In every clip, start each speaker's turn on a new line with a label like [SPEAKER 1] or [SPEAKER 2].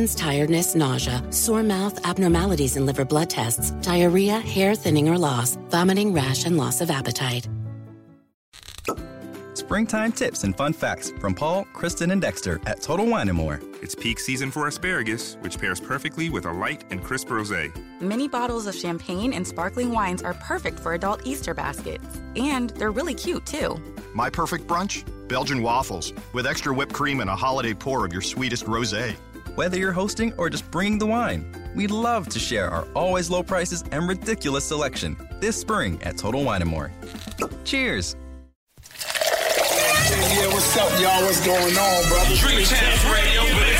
[SPEAKER 1] infections, tiredness, nausea, sore mouth, abnormalities in liver blood tests, diarrhea, hair thinning or loss, vomiting, rash, and loss of appetite.
[SPEAKER 2] Springtime tips and fun facts from Paul, Kristen, and Dexter at Total Wine and More.
[SPEAKER 3] It's peak season for asparagus, which pairs perfectly with a light and crisp rosé.
[SPEAKER 4] Many bottles of champagne and sparkling wines are perfect for adult Easter baskets. And they're really cute, too.
[SPEAKER 5] My perfect brunch? Belgian waffles with extra whipped cream and a holiday pour of your sweetest rosé.
[SPEAKER 2] Whether you're hosting or just bringing the wine, we'd love to share our always low prices and ridiculous selection this spring at Total Wine and More. Cheers!
[SPEAKER 6] Yeah, what's up, y'all? What's going on, brother?
[SPEAKER 7] Drink Champs Radio,
[SPEAKER 8] He's a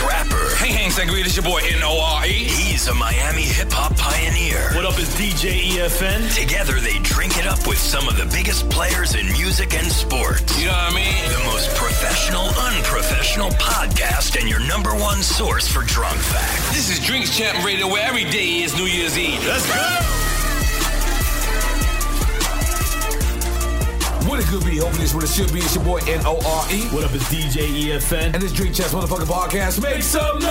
[SPEAKER 8] rapper.
[SPEAKER 7] Hey, Hank Sangria, this your boy N-O-R-E.
[SPEAKER 8] He's a Miami hip-hop pioneer.
[SPEAKER 7] What up, is DJ EFN?
[SPEAKER 8] Together, they drink it up with some of the biggest players in music and sports.
[SPEAKER 7] You know what I mean?
[SPEAKER 8] The most professional, unprofessional podcast and your number one source for drunk facts.
[SPEAKER 7] This is Drink Champs Radio, where every day is New Year's Eve. Let's go!
[SPEAKER 9] What it could be, hopefully it's what it should be. It's your boy N-O-R-E.
[SPEAKER 10] What up, it's DJ EFN.
[SPEAKER 9] And this Drink Champs motherfucking podcast. Make some noise!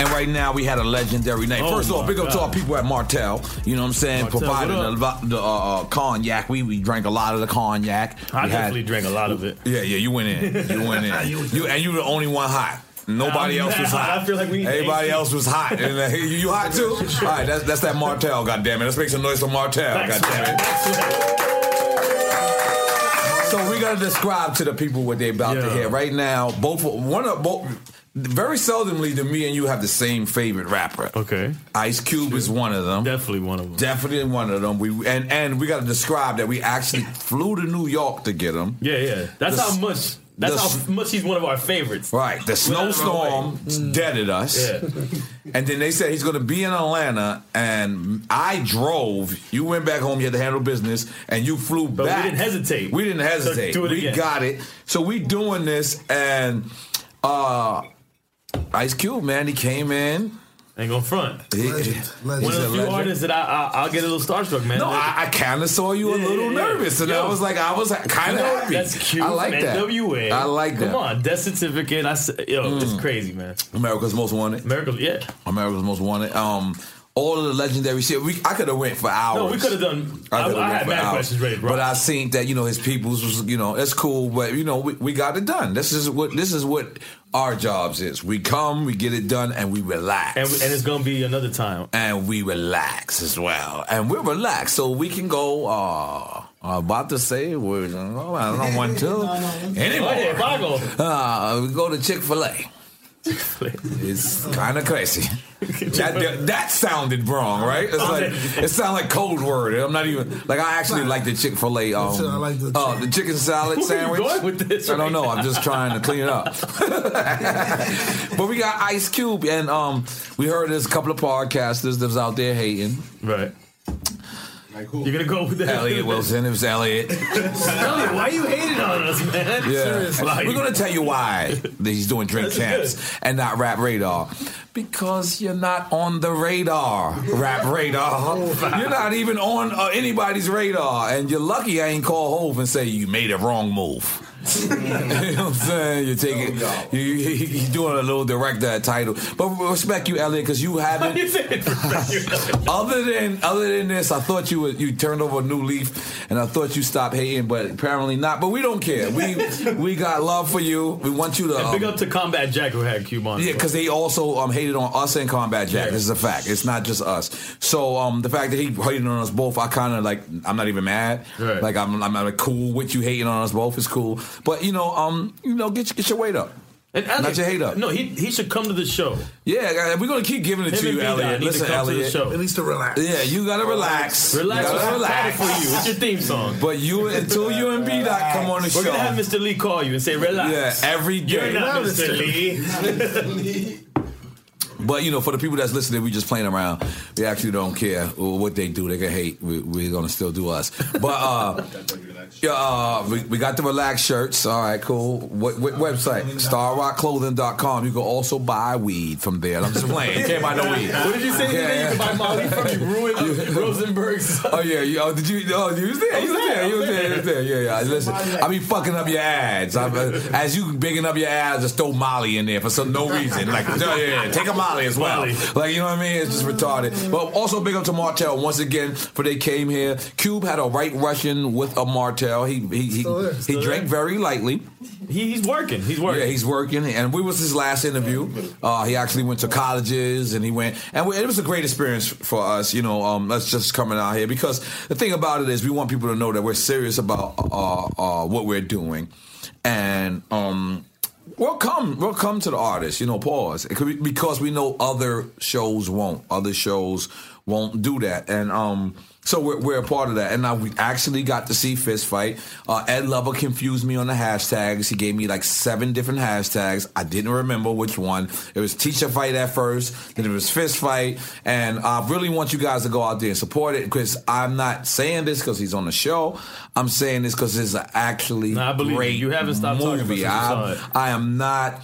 [SPEAKER 9] And right now we had a legendary night.
[SPEAKER 10] Oh
[SPEAKER 9] First off, big up to our people at Martell. You know what I'm saying?
[SPEAKER 10] Martell,
[SPEAKER 9] Providing
[SPEAKER 10] what
[SPEAKER 9] a
[SPEAKER 10] up?
[SPEAKER 9] lot the uh, uh, cognac. We we drank a lot of the cognac.
[SPEAKER 10] I
[SPEAKER 9] We had-
[SPEAKER 10] definitely drank a lot of it.
[SPEAKER 9] Yeah, yeah, you went in. You went in.
[SPEAKER 10] You-
[SPEAKER 9] you, and you were the only one hot. Nobody
[SPEAKER 10] I'm
[SPEAKER 9] else was
[SPEAKER 10] mad.
[SPEAKER 9] hot.
[SPEAKER 10] I feel like we
[SPEAKER 9] Everybody
[SPEAKER 10] AC.
[SPEAKER 9] else was hot. And, uh, you, you hot too? All right, that's, that's that Martell, it! Let's make some noise for Martell, it! So we gotta describe to the people what they're about to
[SPEAKER 10] Yeah.
[SPEAKER 9] hear right now. Both one of both. Very seldomly do me and you have the same favorite rapper.
[SPEAKER 10] Okay.
[SPEAKER 9] Ice Cube is one of them.
[SPEAKER 10] Definitely one of them.
[SPEAKER 9] Definitely one of them. We and and we got to describe that we actually flew to New York to get him.
[SPEAKER 10] Yeah, yeah. That's
[SPEAKER 9] The-
[SPEAKER 10] how much That's
[SPEAKER 9] The
[SPEAKER 10] how much he's one of our favorites.
[SPEAKER 9] Right. The
[SPEAKER 10] Went out of our
[SPEAKER 9] snowstorm deaded us.
[SPEAKER 10] Yeah.
[SPEAKER 9] And then they said he's going to be in Atlanta, and I drove. You went back home. You had to handle business, and you flew
[SPEAKER 10] But we didn't hesitate.
[SPEAKER 9] We didn't hesitate.
[SPEAKER 10] So do it
[SPEAKER 9] we
[SPEAKER 10] again.
[SPEAKER 9] got it. So we doing this, and uh, Ice Cube, man, he came in.
[SPEAKER 10] Ain't gonna front.
[SPEAKER 9] He-
[SPEAKER 10] One
[SPEAKER 9] he's
[SPEAKER 10] of the
[SPEAKER 9] a
[SPEAKER 10] few
[SPEAKER 9] legend.
[SPEAKER 10] artists that I, I I'll get a little starstruck, man.
[SPEAKER 9] No, I, I kind of saw you a little
[SPEAKER 10] yeah, yeah.
[SPEAKER 9] nervous, and
[SPEAKER 10] Yo.
[SPEAKER 9] I was like, I was kind of
[SPEAKER 10] You know,
[SPEAKER 9] happy.
[SPEAKER 10] That's cute.
[SPEAKER 9] I like that.
[SPEAKER 10] NWA.
[SPEAKER 9] I like
[SPEAKER 10] Come
[SPEAKER 9] that.
[SPEAKER 10] Come on, death certificate. I yo, it's
[SPEAKER 9] Mm.
[SPEAKER 10] crazy, man.
[SPEAKER 9] America's Most Wanted.
[SPEAKER 10] America's yeah.
[SPEAKER 9] America's Most Wanted. Um, all of the legendary shit. We I could have went for hours.
[SPEAKER 10] No, we could have done. I,
[SPEAKER 9] coulda
[SPEAKER 10] I had mad
[SPEAKER 9] hours.
[SPEAKER 10] questions ready, bro.
[SPEAKER 9] But I seen that you know his people's was you know it's cool, but you know we, we got it done. This is what this is what our jobs is. We come, we get it done, and we relax.
[SPEAKER 10] and, and it's gonna be another time.
[SPEAKER 9] and we relax as well. And we're relaxed, so we can go. Uh, I'm about to say we're. I don't want to anymore.
[SPEAKER 10] Go ahead, Pago.
[SPEAKER 9] Uh, we go to Chick Fil A. It's kind of crazy. that, that sounded wrong, right? It's like it sounded like code word. I'm not even like I actually like the Chick Fil A. Um,
[SPEAKER 11] I like the
[SPEAKER 9] uh, the chicken salad sandwich.
[SPEAKER 10] with this
[SPEAKER 9] I don't know. I'm just trying to clean it up. but we got Ice Cube, and um, we heard there's a couple of podcasters that's out there hating.
[SPEAKER 10] Right. You're gonna go with that,
[SPEAKER 9] Elliot Wilson. It was Elliot.
[SPEAKER 10] Elliot, why you hating on us, man?
[SPEAKER 9] Yeah.
[SPEAKER 10] Like,
[SPEAKER 9] We're going to tell you why that he's doing Drink
[SPEAKER 10] That's
[SPEAKER 9] Champs and not Rap Radar. Because you're not on the radar, Rap Radar. You're not even on uh, anybody's radar. And you're lucky I ain't call Hove and say you made a wrong move. you know what I'm saying? You're taking, you, you, he's doing a little director title. But respect you, Elliot, because you haven't. other than other than this, I thought you were, you turned over a new leaf, and I thought you stopped hating, but apparently not. But we don't care. We we got love for you. We want you to.
[SPEAKER 10] and big
[SPEAKER 9] um,
[SPEAKER 10] up to Combat Jack who had Cube on.
[SPEAKER 9] yeah, because they also um, hated on us and Combat Jack. This is a fact. It's not just us. So um, the fact that he hated on us both, I kind of like. I'm not even mad.
[SPEAKER 10] Right.
[SPEAKER 9] Like I'm, I'm like cool with you hating on us both. It's cool. But you know, um, you know, get get your weight up.
[SPEAKER 10] And
[SPEAKER 9] Not your hate up.
[SPEAKER 10] No, he he should come to the show.
[SPEAKER 9] Yeah, we're gonna keep giving it
[SPEAKER 10] Him
[SPEAKER 9] to you,
[SPEAKER 10] B-Dot
[SPEAKER 9] Elliot.
[SPEAKER 10] need to
[SPEAKER 9] Listen,
[SPEAKER 10] come to the
[SPEAKER 9] Elliot.
[SPEAKER 10] show.
[SPEAKER 11] At least to relax.
[SPEAKER 9] Yeah, you gotta relax.
[SPEAKER 10] Relax.
[SPEAKER 9] You
[SPEAKER 10] What's
[SPEAKER 9] gotta relax.
[SPEAKER 10] for you? It's your theme song.
[SPEAKER 9] But you until you and B dot come on the
[SPEAKER 10] We're
[SPEAKER 9] show.
[SPEAKER 10] gonna have Mr. Lee call you and say, "Relax."
[SPEAKER 9] Yeah, every day.
[SPEAKER 10] You're not Mr. Lee.
[SPEAKER 9] But you know, for the people that's listening, we just playing around. We actually don't care what they do. They can hate. We, we're gonna still do us. But uh, yeah, uh, we, we got the relaxed shirts. All right, cool. What, what website? StarRockClothing.com. You can also buy weed from there. I'm just playing. You can't buy no weed.
[SPEAKER 10] What did you say?
[SPEAKER 9] Yeah.
[SPEAKER 10] You can buy Molly from you ruined Rosenberg's.
[SPEAKER 9] Oh yeah, you, oh, did you? Oh, you was there. You was there. You was there. You was there. Yeah, yeah. Listen, I be fucking up your ads. I, as you bigging up your ads, just throw Molly in there for some no reason. Like, yeah, yeah, yeah, take a Molly as well. Like, you know what I mean? It's just retarded. But also big up to Martell once again for they came here. Cube had a right Russian with a Martell. He he he,
[SPEAKER 10] Still there.
[SPEAKER 9] he
[SPEAKER 10] Still
[SPEAKER 9] drank very lightly.
[SPEAKER 10] He, he's working. He's working.
[SPEAKER 9] Yeah, he's working, and we was his last interview. Uh, he actually went to colleges, and he went, and we, it was a great experience for us. You know, um, us just coming out here because the thing about it is we want people to know that we're serious about uh, uh, what we're doing, and um, we'll come, we'll come to the artist. You know, pause be because we know other shows won't, other shows won't do that, and um. So we're, we're a part of that, and now we actually got to see Fist Fight. Uh, Ed Lover confused me on the hashtags. He gave me like seven different hashtags. I didn't remember which one. It was Teacher Fight at first, then it was Fist Fight, and I really want you guys to go out there and support it because I'm not saying this because he's on the show. I'm saying this because it's actually
[SPEAKER 10] Nah, I believe
[SPEAKER 9] great
[SPEAKER 10] You haven't stopped talking about
[SPEAKER 9] I, I am not.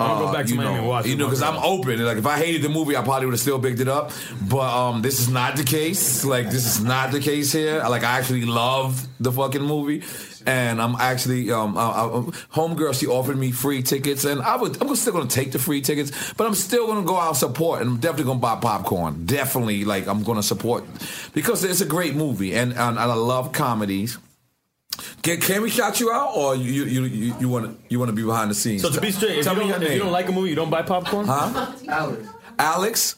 [SPEAKER 10] I'll go
[SPEAKER 9] uh,
[SPEAKER 10] back to
[SPEAKER 9] you
[SPEAKER 10] Miami
[SPEAKER 9] know,
[SPEAKER 10] and watch
[SPEAKER 9] You
[SPEAKER 10] it
[SPEAKER 9] know, because I'm open. Like, if I hated the movie, I probably would have still picked it up. But um, this is not the case. Like, this is not the case here. Like, I actually love the fucking movie. And I'm actually, um, I, I, homegirl, she offered me free tickets, and I would, I'm still gonna take the free tickets, but I'm still gonna go out and support, and I'm definitely gonna buy popcorn. Definitely, like I'm gonna support because it's a great movie, and and, and I love comedies. Can, can we shout you out, or you you you, you want you want to be behind the scenes?
[SPEAKER 10] So to be straight, if,
[SPEAKER 9] Tell
[SPEAKER 10] you
[SPEAKER 9] me
[SPEAKER 10] don't,
[SPEAKER 9] your
[SPEAKER 10] if you don't like a movie, you don't buy popcorn.
[SPEAKER 9] Huh? Alex. Alex.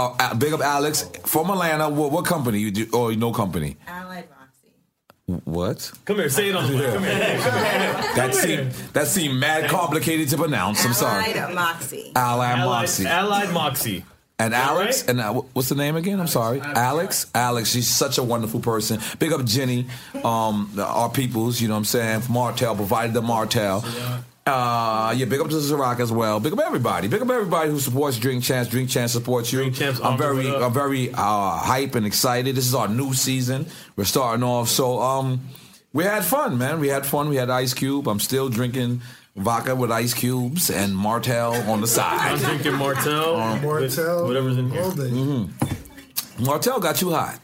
[SPEAKER 9] Oh, uh, big up Alex from Atlanta. What, what company you do? Or no company?
[SPEAKER 12] Allied Moxie.
[SPEAKER 9] What?
[SPEAKER 10] Come here, say it on the mic. Come here. Come here.
[SPEAKER 9] That seemed that seemed mad complicated to pronounce. I'm sorry.
[SPEAKER 12] Allied Moxie.
[SPEAKER 9] Allied
[SPEAKER 10] Allied,
[SPEAKER 9] Moxie.
[SPEAKER 10] Allied Moxie.
[SPEAKER 9] And Alex, and uh, what's the name again? I'm sorry, Alex. Alex, she's such a wonderful person. Big up Jenny, um, our peoples. You know what I'm saying? Martell provided the Martell. Uh, yeah, big up to the Ciroc as well. Big up everybody. Big up everybody who supports Drink Champs. Drink Champs supports you.
[SPEAKER 10] Champs,
[SPEAKER 9] I'm very. I'm very uh, hype and excited. This is our new season. We're starting off, so um, we had fun, man. We had fun. We had Ice Cube. I'm still drinking vodka with ice cubes and Martell on the side.
[SPEAKER 10] I'm drinking Martell.
[SPEAKER 11] Martell.
[SPEAKER 10] Whatever's in here.
[SPEAKER 9] Mhm. Martell got you hot.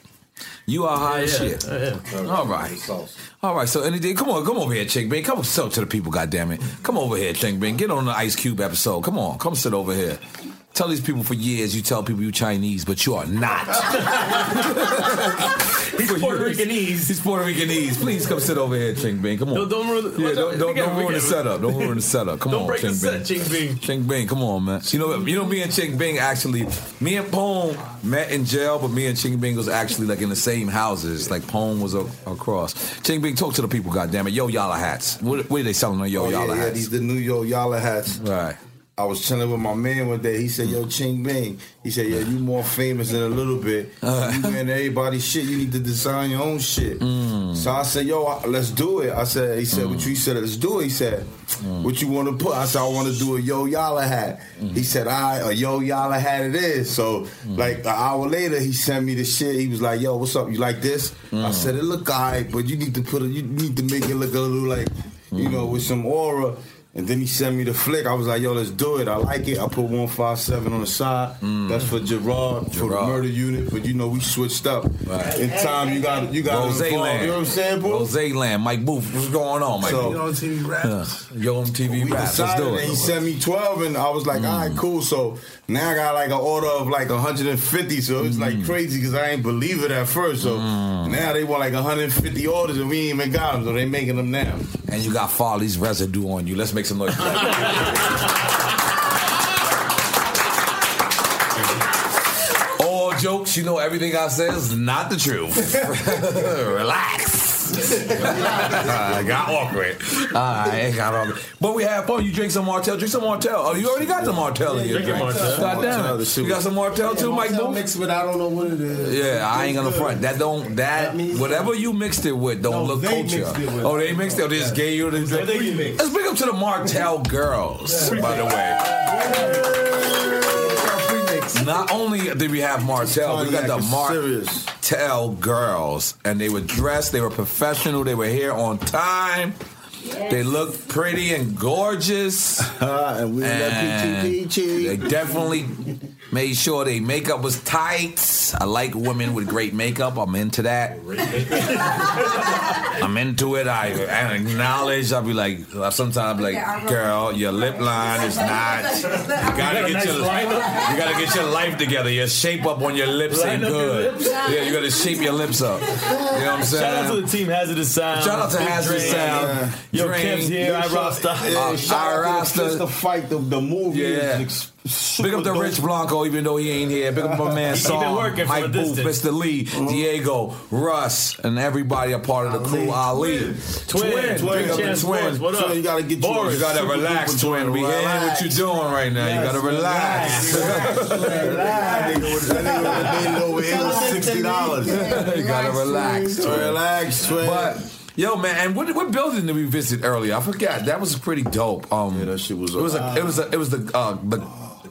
[SPEAKER 9] You are hot as
[SPEAKER 10] Yeah,
[SPEAKER 9] shit.
[SPEAKER 10] yeah.
[SPEAKER 9] All right. All right. So anything, come on, come over here, Ching Bing. Come sit to the people, goddamn it. Come over here, Ching Bing. Get on the Ice Cube episode. Come on, come sit over here. Tell these people for years you tell people you Chinese, but you are not.
[SPEAKER 10] He's Puerto Ricanese.
[SPEAKER 9] He's Puerto Ricanese. Please come sit over here, Ching Bing. Come on.
[SPEAKER 10] Don't- don't ruin the-
[SPEAKER 9] yeah, don't, don't,
[SPEAKER 10] Forget it,
[SPEAKER 9] don't ruin the setup. Don't ruin the setup. Come
[SPEAKER 10] Don't
[SPEAKER 9] on,
[SPEAKER 10] break the
[SPEAKER 9] Ching
[SPEAKER 10] set,
[SPEAKER 9] Bing.
[SPEAKER 10] Ching Bing.
[SPEAKER 9] Ching Bing, come on, man. You know, you know, me and Ching Bing actually, me and Pone met in jail, but me and Ching Bing was actually like in the same houses. Like Pone was a, across. Ching Bing, talk to the people, goddamn it. Yo Yala hats. What, what are they selling on Yo
[SPEAKER 11] Oh, yeah,
[SPEAKER 9] Yala
[SPEAKER 11] yeah, these the new Yo Yala hats.
[SPEAKER 9] Right.
[SPEAKER 11] I was chilling with my man one day. He said, "Yo, Ching Bing." He said, "Yeah, you more famous in a little bit. You wearing everybody's shit. You need to design your own shit."
[SPEAKER 9] Mm.
[SPEAKER 11] So I said, "Yo, I- let's do it." I said, "He said, what you he said? Let's do it." He said,
[SPEAKER 9] Mm.
[SPEAKER 11] "What you want to put?" I said, "I want to do a Yo Yala hat." He said, "I a Yo Yala hat it is." So
[SPEAKER 9] Mm.
[SPEAKER 11] like an hour later, he sent me the shit. He was like, "Yo, what's up? You like this?" I
[SPEAKER 9] Mm.
[SPEAKER 11] said, "It look alright, but you need to put it. You need to make it look a little like." you know, with some aura. And then he sent me the flick. I was like, yo, let's do it. I like it. I put 157 on the side. Mm. That's for Gerard, for the murder unit. But you know, we switched up. In time, you got you got
[SPEAKER 9] Rose
[SPEAKER 11] to involve.
[SPEAKER 9] Land.
[SPEAKER 11] You know what I'm saying, bro?
[SPEAKER 9] Rose Land. Mike Booth. What's going on, Mike
[SPEAKER 11] So-
[SPEAKER 9] Booth?
[SPEAKER 11] Yo on
[SPEAKER 9] TV raps. Yo on TV
[SPEAKER 11] we
[SPEAKER 9] raps. Let's
[SPEAKER 11] decided
[SPEAKER 9] do
[SPEAKER 11] and he sent me 12 and I was like, mm. all right, cool. So now I got like an order of like 150. So it's like mm. crazy because I ain't believe it at first. So mm. now they want like 150 orders and we ain't even got them. So they making them now.
[SPEAKER 9] And you got Farley's residue on you. Let's make some noise. All jokes, you know everything I say is not the truth. Relax. Got awkward. Alright, it got awkward. But we have fun. You drink some Martell. Drink some Martell. Oh, you already got some Martell in your drink.
[SPEAKER 10] Martell.
[SPEAKER 9] God damn it. You got some Martell too, Mike Booth?
[SPEAKER 11] mixed with I don't know what it is.
[SPEAKER 9] Yeah, I ain't gonna front. That don't that whatever you mixed it with don't look
[SPEAKER 11] they
[SPEAKER 9] culture.
[SPEAKER 11] mixed it with-
[SPEAKER 9] oh, they mixed it. Oh, they just gave you the drink. Let's bring up to the Martell girls, by the way. Not only did we have Martell, we got the Martell girls, and they were dressed. They were professional. They were here on time. They looked pretty and gorgeous.
[SPEAKER 11] and we
[SPEAKER 9] And They definitely made sure they makeup was tight. I like women with great makeup. I'm into that. I'm into it. I, I acknowledge. I'll be like, sometimes like, girl, your lip line is not. You gotta get your, you gotta get your life together. Your shape up on your lips ain't
[SPEAKER 10] Line up your
[SPEAKER 9] good. Yeah, you gotta shape your lips up. You know what I'm saying?
[SPEAKER 10] Shout out to the team Hazardous Sound.
[SPEAKER 9] Shout out to Hazardous Sound.
[SPEAKER 10] Yo,
[SPEAKER 9] Drain.
[SPEAKER 10] Kev's here. I Rasta.
[SPEAKER 9] Uh, I Rasta.
[SPEAKER 11] Just the fight, the, the movie
[SPEAKER 9] Yeah.
[SPEAKER 11] is
[SPEAKER 9] Big up the Rich Blanco, even though he ain't here. Big up my man
[SPEAKER 10] He been
[SPEAKER 9] Saul,
[SPEAKER 10] working
[SPEAKER 9] Mike
[SPEAKER 10] a
[SPEAKER 9] Booth,
[SPEAKER 10] distance.
[SPEAKER 9] Mr. Lee, Diego, Russ, and everybody a part of the crew. Ali,
[SPEAKER 10] Twin,
[SPEAKER 9] Twin,
[SPEAKER 10] Twin,
[SPEAKER 9] big up the twin.
[SPEAKER 10] What up?
[SPEAKER 11] You gotta get you
[SPEAKER 10] Boris.
[SPEAKER 9] You gotta
[SPEAKER 11] Super
[SPEAKER 9] relax, twin. We hearing what
[SPEAKER 11] relax.
[SPEAKER 9] you doing right now. You gotta relax.
[SPEAKER 11] Sixty dollars.
[SPEAKER 9] you gotta relax, twin.
[SPEAKER 11] Relax, twin.
[SPEAKER 9] But yo, man, and what, what building did we visit earlier? I forgot. That was pretty dope. Um,
[SPEAKER 11] Yeah, that shit was.
[SPEAKER 9] It was a, it was a, it was the uh, the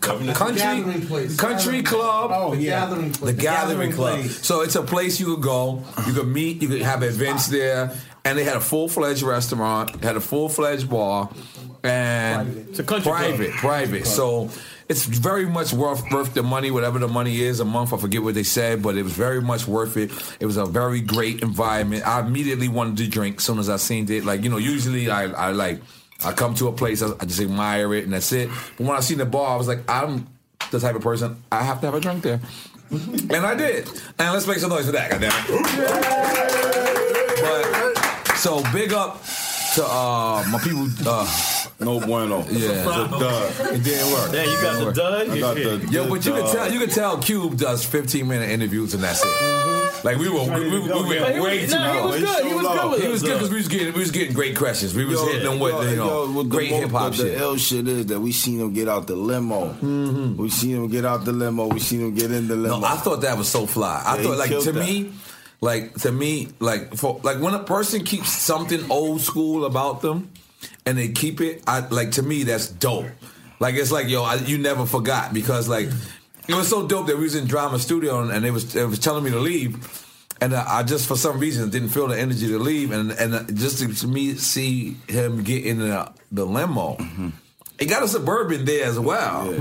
[SPEAKER 9] co- country
[SPEAKER 12] place.
[SPEAKER 9] country club.
[SPEAKER 12] Oh, yeah. Gathering place.
[SPEAKER 9] The
[SPEAKER 12] The
[SPEAKER 9] gathering
[SPEAKER 12] gathering
[SPEAKER 9] club.
[SPEAKER 12] place.
[SPEAKER 9] So it's a place you could go. You could meet. You could have events there, and they had a full fledged restaurant. Had a full fledged bar, and
[SPEAKER 10] It's a country club.
[SPEAKER 9] private, private. So. It's very much worth worth the money, whatever the money is a month. I forget what they said, but it was very much worth it. It was a very great environment. I immediately wanted to drink as soon as I seen it. Like you know, usually I, I like I come to a place, I, I just admire it, and that's it. But when I seen the bar, I was like, I'm the type of person I have to have a drink there, and I did. And let's make some noise for that, goddammit. But so big up to uh, my people. Uh,
[SPEAKER 11] No bueno.
[SPEAKER 9] Yeah,
[SPEAKER 11] It's a dud.
[SPEAKER 9] It didn't work.
[SPEAKER 10] Damn, you got the dud?
[SPEAKER 11] I got the
[SPEAKER 9] Yo, but you
[SPEAKER 11] dud.
[SPEAKER 9] can tell you can tell Cube does 15 minute interviews and that's it. Mm-hmm. Like we were we, we, we
[SPEAKER 10] But he
[SPEAKER 9] went
[SPEAKER 10] was-
[SPEAKER 9] way too
[SPEAKER 10] nah, he was good. He was good with
[SPEAKER 9] He was good because we was getting we was getting great questions. We was
[SPEAKER 11] Yo,
[SPEAKER 9] hitting them with
[SPEAKER 11] yo,
[SPEAKER 9] you know
[SPEAKER 11] yo, what the
[SPEAKER 9] great hip hop shit.
[SPEAKER 11] The L shit is that we seen him get out the limo. Mm-hmm. We seen him get out the limo. We seen him get in the limo.
[SPEAKER 9] No, I thought that was so fly. I
[SPEAKER 11] Yeah,
[SPEAKER 9] thought like to
[SPEAKER 11] that.
[SPEAKER 9] me, like to me, like for like when a person keeps something old school about them and they keep it, I like to me that's dope. Like it's like yo, I, you never forgot because like it was so dope that we was in drama studio and, and they was they was telling me to leave. And I I just, for some reason, didn't feel the energy to leave, and and just to, to me see him get in the, the limo, mm-hmm. He got a suburban there as well.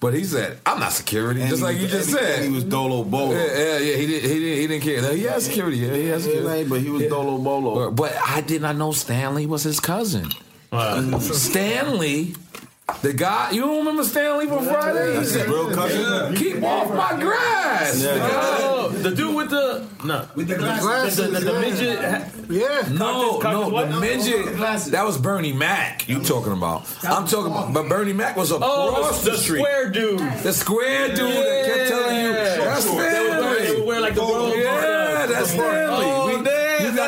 [SPEAKER 9] But he said, "I'm not security,"
[SPEAKER 11] And
[SPEAKER 9] just like
[SPEAKER 11] was-
[SPEAKER 9] you just
[SPEAKER 11] and
[SPEAKER 9] said.
[SPEAKER 11] and he was Dolo Bolo.
[SPEAKER 9] Yeah, yeah, yeah. He didn't. He didn't. He didn't care. He has security. Yeah, he has security.
[SPEAKER 11] but he was Dolo Bolo.
[SPEAKER 9] But, but I did not know Stanley was his cousin. Mm. Stanley, the guy. You don't remember Stanley from Friday?
[SPEAKER 11] That's his real cousin?
[SPEAKER 9] Keep off my grass.
[SPEAKER 11] Yeah.
[SPEAKER 9] The guy-
[SPEAKER 10] Oh, the dude with the no with the
[SPEAKER 9] glasses,
[SPEAKER 10] the, the, the
[SPEAKER 9] yeah.
[SPEAKER 10] midget.
[SPEAKER 12] Yeah.
[SPEAKER 9] No,
[SPEAKER 10] Cock
[SPEAKER 9] no,
[SPEAKER 10] what?
[SPEAKER 9] the midget. That was Bernie Mac. You talking about? I'm talking about. But Bernie Mac was across
[SPEAKER 10] Oh, the,
[SPEAKER 9] the,
[SPEAKER 10] the
[SPEAKER 9] street.
[SPEAKER 10] square dude.
[SPEAKER 9] The square dude that kept telling you that's
[SPEAKER 10] They would wear- they would
[SPEAKER 9] Stanley.
[SPEAKER 10] wear like the world.
[SPEAKER 9] Yeah, that's Stanley.
[SPEAKER 10] Oh,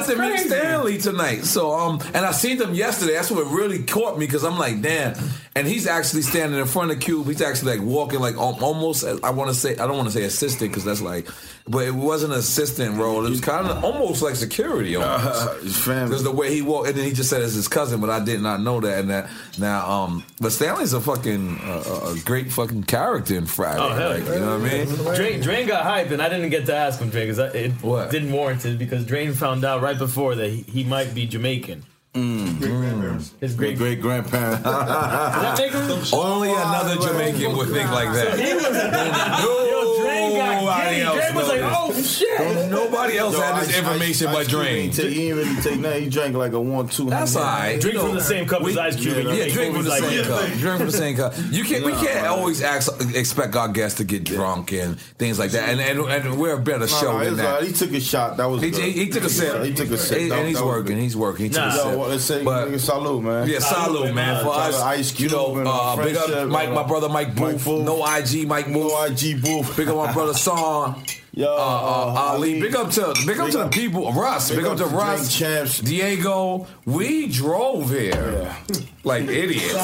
[SPEAKER 9] got
[SPEAKER 10] that's
[SPEAKER 9] to meet. Stanley tonight. So um, and I seen them yesterday. That's what really caught me because I'm like, damn. And he's actually standing in front of Cube. He's actually like walking like almost. I want to say I don't want to say assistant because that's like, but it wasn't an assistant role. It was kind of almost like security almost.
[SPEAKER 11] His family.
[SPEAKER 9] Because the way he walked, and then he just said it's his cousin, but I did not know that. And that now, um, but Stanley's a fucking uh, a great fucking character in Friday.
[SPEAKER 10] Oh hell,
[SPEAKER 9] like, you know what I mean?
[SPEAKER 10] Drain, Drain got hype, and I didn't get to ask him Drain because it didn't warrant it because Drain found out right before that he, he might be Jamaican. Mm. His great
[SPEAKER 11] great grandparents.
[SPEAKER 10] that make him?
[SPEAKER 9] Only another Jamaican would think like that.
[SPEAKER 10] He was. Yo, Drain got
[SPEAKER 9] Nobody
[SPEAKER 10] giddy.
[SPEAKER 9] else
[SPEAKER 10] Drain was like, oh shit.
[SPEAKER 9] Don't nobody else
[SPEAKER 11] Yo,
[SPEAKER 9] had this
[SPEAKER 11] Ice-
[SPEAKER 9] information
[SPEAKER 11] Ice-
[SPEAKER 9] but
[SPEAKER 11] Ice
[SPEAKER 9] Drain.
[SPEAKER 11] He didn't really take nothing. He drank like a one, two.
[SPEAKER 9] That's all right.
[SPEAKER 10] Drink from the same cup as Ice Cube.
[SPEAKER 9] Yeah, drink from the same cup. Drink from the same cup. You can't. we can't always ask, expect our guests to get drunk and things like that. And and, and we're a better show than that.
[SPEAKER 11] He took a shot. That was
[SPEAKER 9] He,
[SPEAKER 11] good.
[SPEAKER 9] he, he took a sip.
[SPEAKER 11] He took a sip.
[SPEAKER 9] And he's working. He's working. He took a sip.
[SPEAKER 11] well, let's say
[SPEAKER 9] But-
[SPEAKER 11] salute, man.
[SPEAKER 9] Yeah, salute, man. For us,
[SPEAKER 11] to Ice
[SPEAKER 9] you know,
[SPEAKER 11] and our
[SPEAKER 9] uh, big up Mike, my brother Mike
[SPEAKER 11] Mike
[SPEAKER 9] Booth,
[SPEAKER 11] Booth.
[SPEAKER 9] no IG, Mike Booth.
[SPEAKER 11] No IG booth.
[SPEAKER 9] Big up my brother Son.
[SPEAKER 11] Yo,
[SPEAKER 9] uh, uh, Ali. Big up to big up to the people. Russ. Big, up to
[SPEAKER 11] Drink
[SPEAKER 9] Russ.
[SPEAKER 11] Champs.
[SPEAKER 9] Diego. We drove here like idiots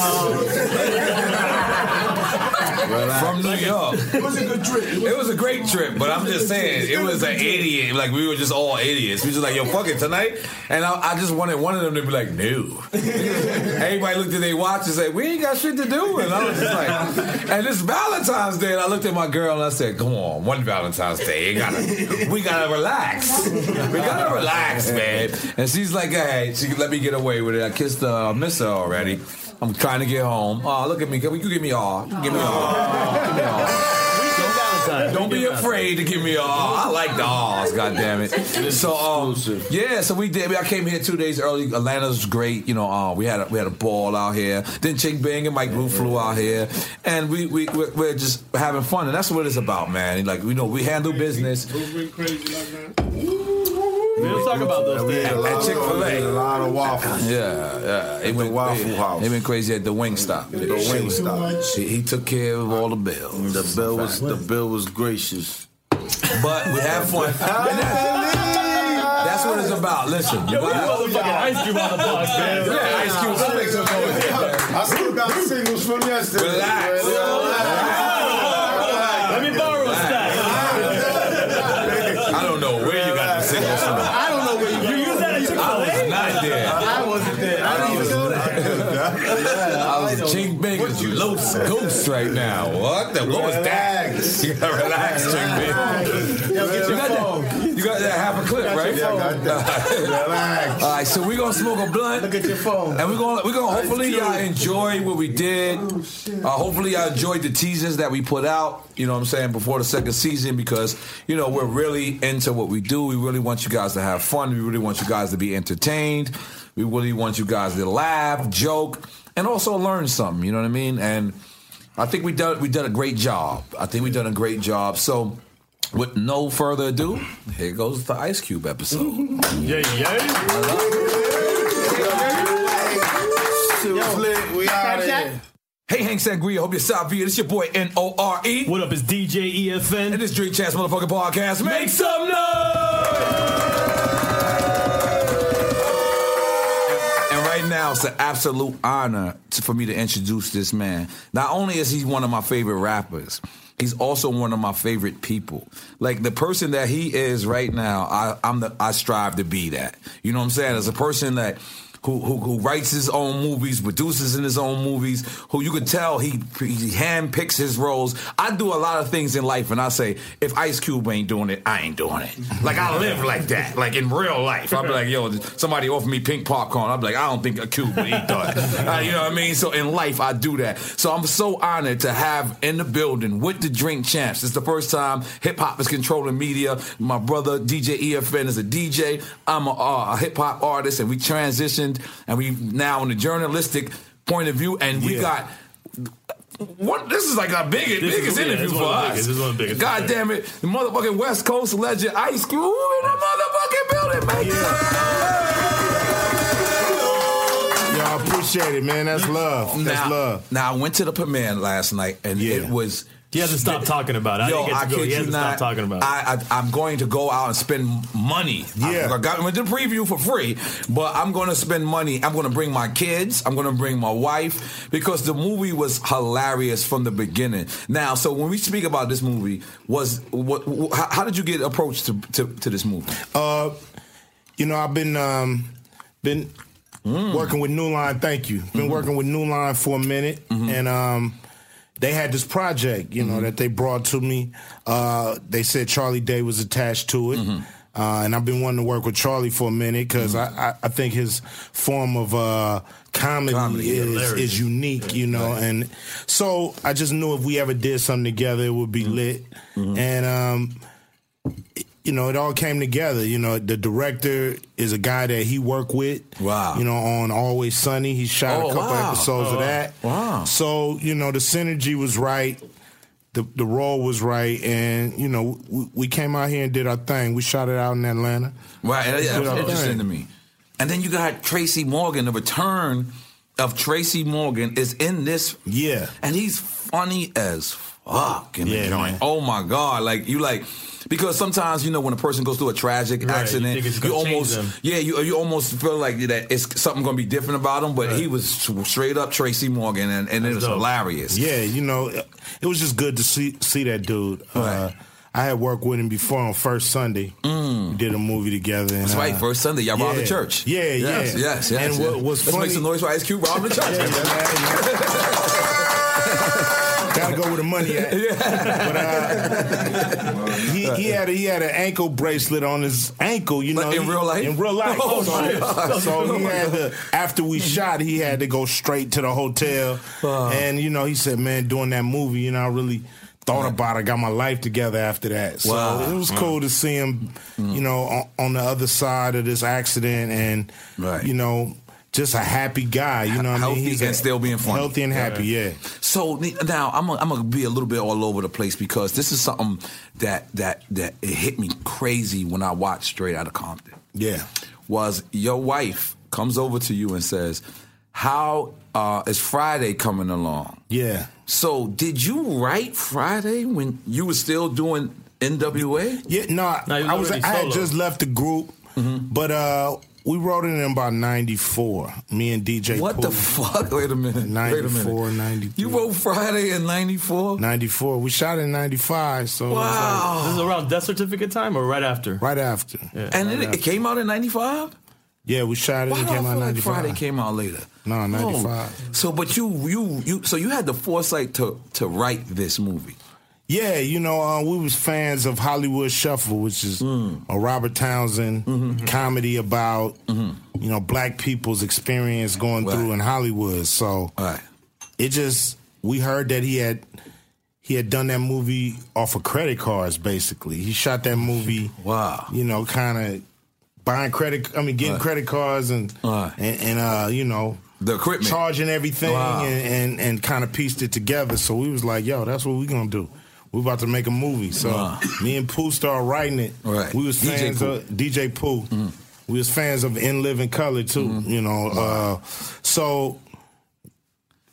[SPEAKER 9] from New York.
[SPEAKER 12] It was a good trip.
[SPEAKER 9] It was a great trip, but I'm just saying it was an idiot. Like we were just all idiots. We just like, yo, fuck it tonight. And I, I just wanted one of them to be like, no. Everybody looked at their watch and said, we ain't got shit to do. And I was just like, and it's Valentine's Day. And I looked at my girl and I said, come on, one Valentine's Day. Gotta, we gotta relax. We gotta relax, man. And she's like, hey, she let me get away with it. I kissed her, I miss her already. I'm trying to get home. Oh, look at me. You give me all. Give me all. Give me all. Don't be afraid to give me all. I like the alls, God damn it. So um, yeah, so we did. I came here two days early. Atlanta's great. You know, uh, we had a, we had a ball out here. Then Ching Bang and Mike Blue flew out here, and we we we're, we're just having fun, and that's what it's about, man. Like you know, we handle business.
[SPEAKER 10] We don't talk about those things.
[SPEAKER 9] At, at Chick Fil
[SPEAKER 11] A
[SPEAKER 9] A.
[SPEAKER 11] lot of waffles.
[SPEAKER 9] Yeah, yeah. He went,
[SPEAKER 11] Waffle
[SPEAKER 9] he,
[SPEAKER 11] House.
[SPEAKER 9] He went crazy at the wing stop.
[SPEAKER 11] The wing stop.
[SPEAKER 9] He, he took care of all the bills.
[SPEAKER 11] The bill was the bill was gracious.
[SPEAKER 9] But we have fun. That's what it's about. Listen, you
[SPEAKER 10] Yo, we
[SPEAKER 9] gotta-
[SPEAKER 10] motherfucking Ice Cube on the podcast, man.
[SPEAKER 9] Yeah, Ice Cube. Let's make some noise.
[SPEAKER 11] I still got singles from yesterday.
[SPEAKER 9] Relax.
[SPEAKER 10] Let me borrow a stack.
[SPEAKER 9] I don't know where you got the signals from.
[SPEAKER 12] I don't know where you,
[SPEAKER 10] You use that at Chick
[SPEAKER 9] I
[SPEAKER 10] Fil
[SPEAKER 9] was
[SPEAKER 10] A?
[SPEAKER 9] not there.
[SPEAKER 12] I wasn't there. I didn't even know that.
[SPEAKER 9] I was Ching Bang's Los Ghost right now. What? The, what was that? You gotta relax, Bang. You
[SPEAKER 12] your
[SPEAKER 9] got
[SPEAKER 12] phone.
[SPEAKER 9] that? You got that half a clip, right?
[SPEAKER 12] your phone.
[SPEAKER 11] Relax.
[SPEAKER 9] All right, so we're gonna smoke a blunt.
[SPEAKER 12] Look at your phone.
[SPEAKER 9] And we're gonna we're gonna hopefully y'all enjoy what we did. Uh, hopefully y'all enjoyed the teasers that we put out. You know what I'm saying before the second season because you know we're really into what we do. We really want you guys to have fun. We really want you guys to be entertained. We really want you guys to laugh, joke, and also learn something. You know what I mean? And I think we done we done a great job. I think we done a great job. So. With no further ado, here goes the Ice Cube episode.
[SPEAKER 10] Yeah, yeah.
[SPEAKER 12] It's. We out here.
[SPEAKER 9] Hey, Hank Sangria, hope you're Salvia. This your boy N O R E.
[SPEAKER 10] What up? It's DJ EFN.
[SPEAKER 9] And this Drink Champs motherfucking podcast. Make some And it's an absolute honor to, for me to introduce this man. Not only is he one of my favorite rappers, he's also one of my favorite people. Like the person that he is right now, I, I'm the I strive to be that. You know what I'm saying? As a person that who, who who writes his own movies, produces in his own movies, who you could tell he he handpicks his roles. I do a lot of things in life, and I say if Ice Cube ain't doing it, I ain't doing it. Like I live like that, like in real life. I'll be like, yo, somebody offer me pink popcorn. I'll be like, I don't think a Cube would eat that. Uh, you know what I mean? So in life, I do that. So I'm so honored to have in the building with the Drink Champs. It's the first time hip hop is controlling media. My brother DJ EFN is a DJ. I'm a, uh, a hip hop artist, and we and we now in the journalistic point of view, and we got. What, this is like our biggest,
[SPEAKER 10] This
[SPEAKER 9] biggest
[SPEAKER 10] yeah,
[SPEAKER 9] interview
[SPEAKER 10] is
[SPEAKER 9] for
[SPEAKER 10] one of the
[SPEAKER 9] us.
[SPEAKER 10] biggest, this is one of the biggest,
[SPEAKER 9] God damn it, the motherfucking West Coast legend Ice Cube in the motherfucking building, man.
[SPEAKER 12] Y'all appreciate it, man. That's love. That's
[SPEAKER 9] now,
[SPEAKER 12] love.
[SPEAKER 9] Now I went to the premiere last night, and it was.
[SPEAKER 10] He hasn't stopped talking about it. I
[SPEAKER 9] Yo,
[SPEAKER 10] didn't get to
[SPEAKER 9] I
[SPEAKER 10] go.
[SPEAKER 9] kid
[SPEAKER 10] He
[SPEAKER 9] you
[SPEAKER 10] hasn't
[SPEAKER 9] not.
[SPEAKER 10] stopped talking about it.
[SPEAKER 9] I, I, I'm going to go out and spend money. Yeah. I, I got went to the preview for free, but I'm going to spend money. I'm going to bring my kids. I'm going to bring my wife because the movie was hilarious from the beginning. Now, so when we speak about this movie, was what? wh- How, how did you get approached to, to, to this movie?
[SPEAKER 12] Uh, you know, I've been um, been working with New Line. Thank you. Been working with New Line for a minute, and um, they had this project, you know, that they brought to me. Uh, they said Charlie Day was attached to it. Uh, and I've been wanting to work with Charlie for a minute because I, I, I think his form of uh, comedy,
[SPEAKER 9] Comedy,
[SPEAKER 12] is, is unique, you know. And so I just knew if we ever did something together, it would be lit. And um, you know, it all came together. You know, the director is a guy that he worked with.
[SPEAKER 9] Wow.
[SPEAKER 12] You know, on Always Sunny, he shot
[SPEAKER 9] Oh,
[SPEAKER 12] a couple
[SPEAKER 9] wow.
[SPEAKER 12] episodes
[SPEAKER 9] Oh,
[SPEAKER 12] of that.
[SPEAKER 9] wow.
[SPEAKER 12] So you know, the synergy was right. The the role was right, and you know, we, we came out here and did our thing. We shot it out in Atlanta.
[SPEAKER 9] Right, yeah,
[SPEAKER 12] Did
[SPEAKER 9] that's interesting
[SPEAKER 12] thing.
[SPEAKER 9] to me. And then you got Tracy Morgan. The return of Tracy Morgan is in this.
[SPEAKER 12] Yeah,
[SPEAKER 9] and he's funny as fuck in the joint.
[SPEAKER 12] man.
[SPEAKER 9] Oh my god! Like you like. Because sometimes you know when a person goes through a tragic
[SPEAKER 10] Right, you
[SPEAKER 9] accident,
[SPEAKER 10] it's
[SPEAKER 9] you, almost yeah you you almost feel like that it's something gonna be different about him. But he was straight up Tracy Morgan, and, and it was hilarious.
[SPEAKER 12] Yeah, you know, it was just good to see see that dude. Uh, I had worked with him before on First Sunday. We did a movie together. And,
[SPEAKER 9] Mm. That's right.
[SPEAKER 12] uh,
[SPEAKER 9] First Sunday, y'all robbed the church.
[SPEAKER 12] Yeah,
[SPEAKER 9] yes,
[SPEAKER 12] yeah,
[SPEAKER 9] yes, yes.
[SPEAKER 12] And
[SPEAKER 9] yes.
[SPEAKER 12] what was
[SPEAKER 9] Let's
[SPEAKER 12] funny?
[SPEAKER 9] make some noise for Ice Cube robbing the church.
[SPEAKER 12] Gotta go with the money at. But, uh, he, he had a, he had an ankle bracelet on his ankle. You know,
[SPEAKER 9] Like in
[SPEAKER 12] he-
[SPEAKER 9] real life?
[SPEAKER 12] In real life.
[SPEAKER 9] Oh, God.
[SPEAKER 12] so he had to. After we shot, he had to go straight to the hotel. And you know, he said, "Man, doing that movie, you know, I really." Thought about it, got my life together after that. So
[SPEAKER 9] Wow.
[SPEAKER 12] it was cool to see him, you know, on, on the other side of this accident and, you know, just a happy guy. You know what I
[SPEAKER 9] Healthy
[SPEAKER 12] mean? He's
[SPEAKER 9] and
[SPEAKER 12] a-
[SPEAKER 9] still being funny.
[SPEAKER 12] Healthy and happy, yeah.
[SPEAKER 9] So now I'm gonna, I'm gonna be a little bit all over the place because this is something that that that it hit me crazy when I watched Straight Outta Compton.
[SPEAKER 12] Yeah,
[SPEAKER 9] was your wife comes over to you and says, "How uh, is Friday coming along?"
[SPEAKER 12] Yeah.
[SPEAKER 9] So did you write Friday when you were still doing NWA?
[SPEAKER 12] Yeah, no, I,
[SPEAKER 9] No,
[SPEAKER 12] I was. I had just left the group, but uh, we wrote it in about '94. Me and DJ.
[SPEAKER 9] What the fuck? Wait a minute. Wait a minute.
[SPEAKER 12] 94,
[SPEAKER 9] You wrote Friday in '94.
[SPEAKER 12] '94. We shot in '95. So it was like-
[SPEAKER 10] This is around death certificate time or right after?
[SPEAKER 12] right after.
[SPEAKER 9] And it, it came out in '95.
[SPEAKER 12] Yeah, we shot it.
[SPEAKER 9] Why
[SPEAKER 12] and came out '95.
[SPEAKER 9] Friday came out later?
[SPEAKER 12] No, '95.
[SPEAKER 9] Oh. So, but you, you, you. So you had the foresight to to write this movie.
[SPEAKER 12] Yeah, you know, uh, we was fans of Hollywood Shuffle, which is
[SPEAKER 9] Mm.
[SPEAKER 12] a Robert Townsend
[SPEAKER 9] Mm-hmm.
[SPEAKER 12] comedy about you know black people's experience going through in Hollywood. So it just we heard that he had he had done that movie off of credit cards. Basically, he shot that movie.
[SPEAKER 9] Wow,
[SPEAKER 12] you know, kind of buying credit. I mean, getting
[SPEAKER 9] Right.
[SPEAKER 12] credit cards and and, and uh, you know.
[SPEAKER 9] The equipment.
[SPEAKER 12] charging everything,
[SPEAKER 9] Wow.
[SPEAKER 12] and, and and kind of pieced it together. So we was like, "Yo, that's what we gonna do." We about to make a movie. So
[SPEAKER 9] Wow.
[SPEAKER 12] me and Pooh started writing it.
[SPEAKER 9] Right.
[SPEAKER 12] We was
[SPEAKER 9] DJ
[SPEAKER 12] fans
[SPEAKER 9] Pooh.
[SPEAKER 12] of DJ Pooh. We was fans of In Living Color too. You know. Uh, so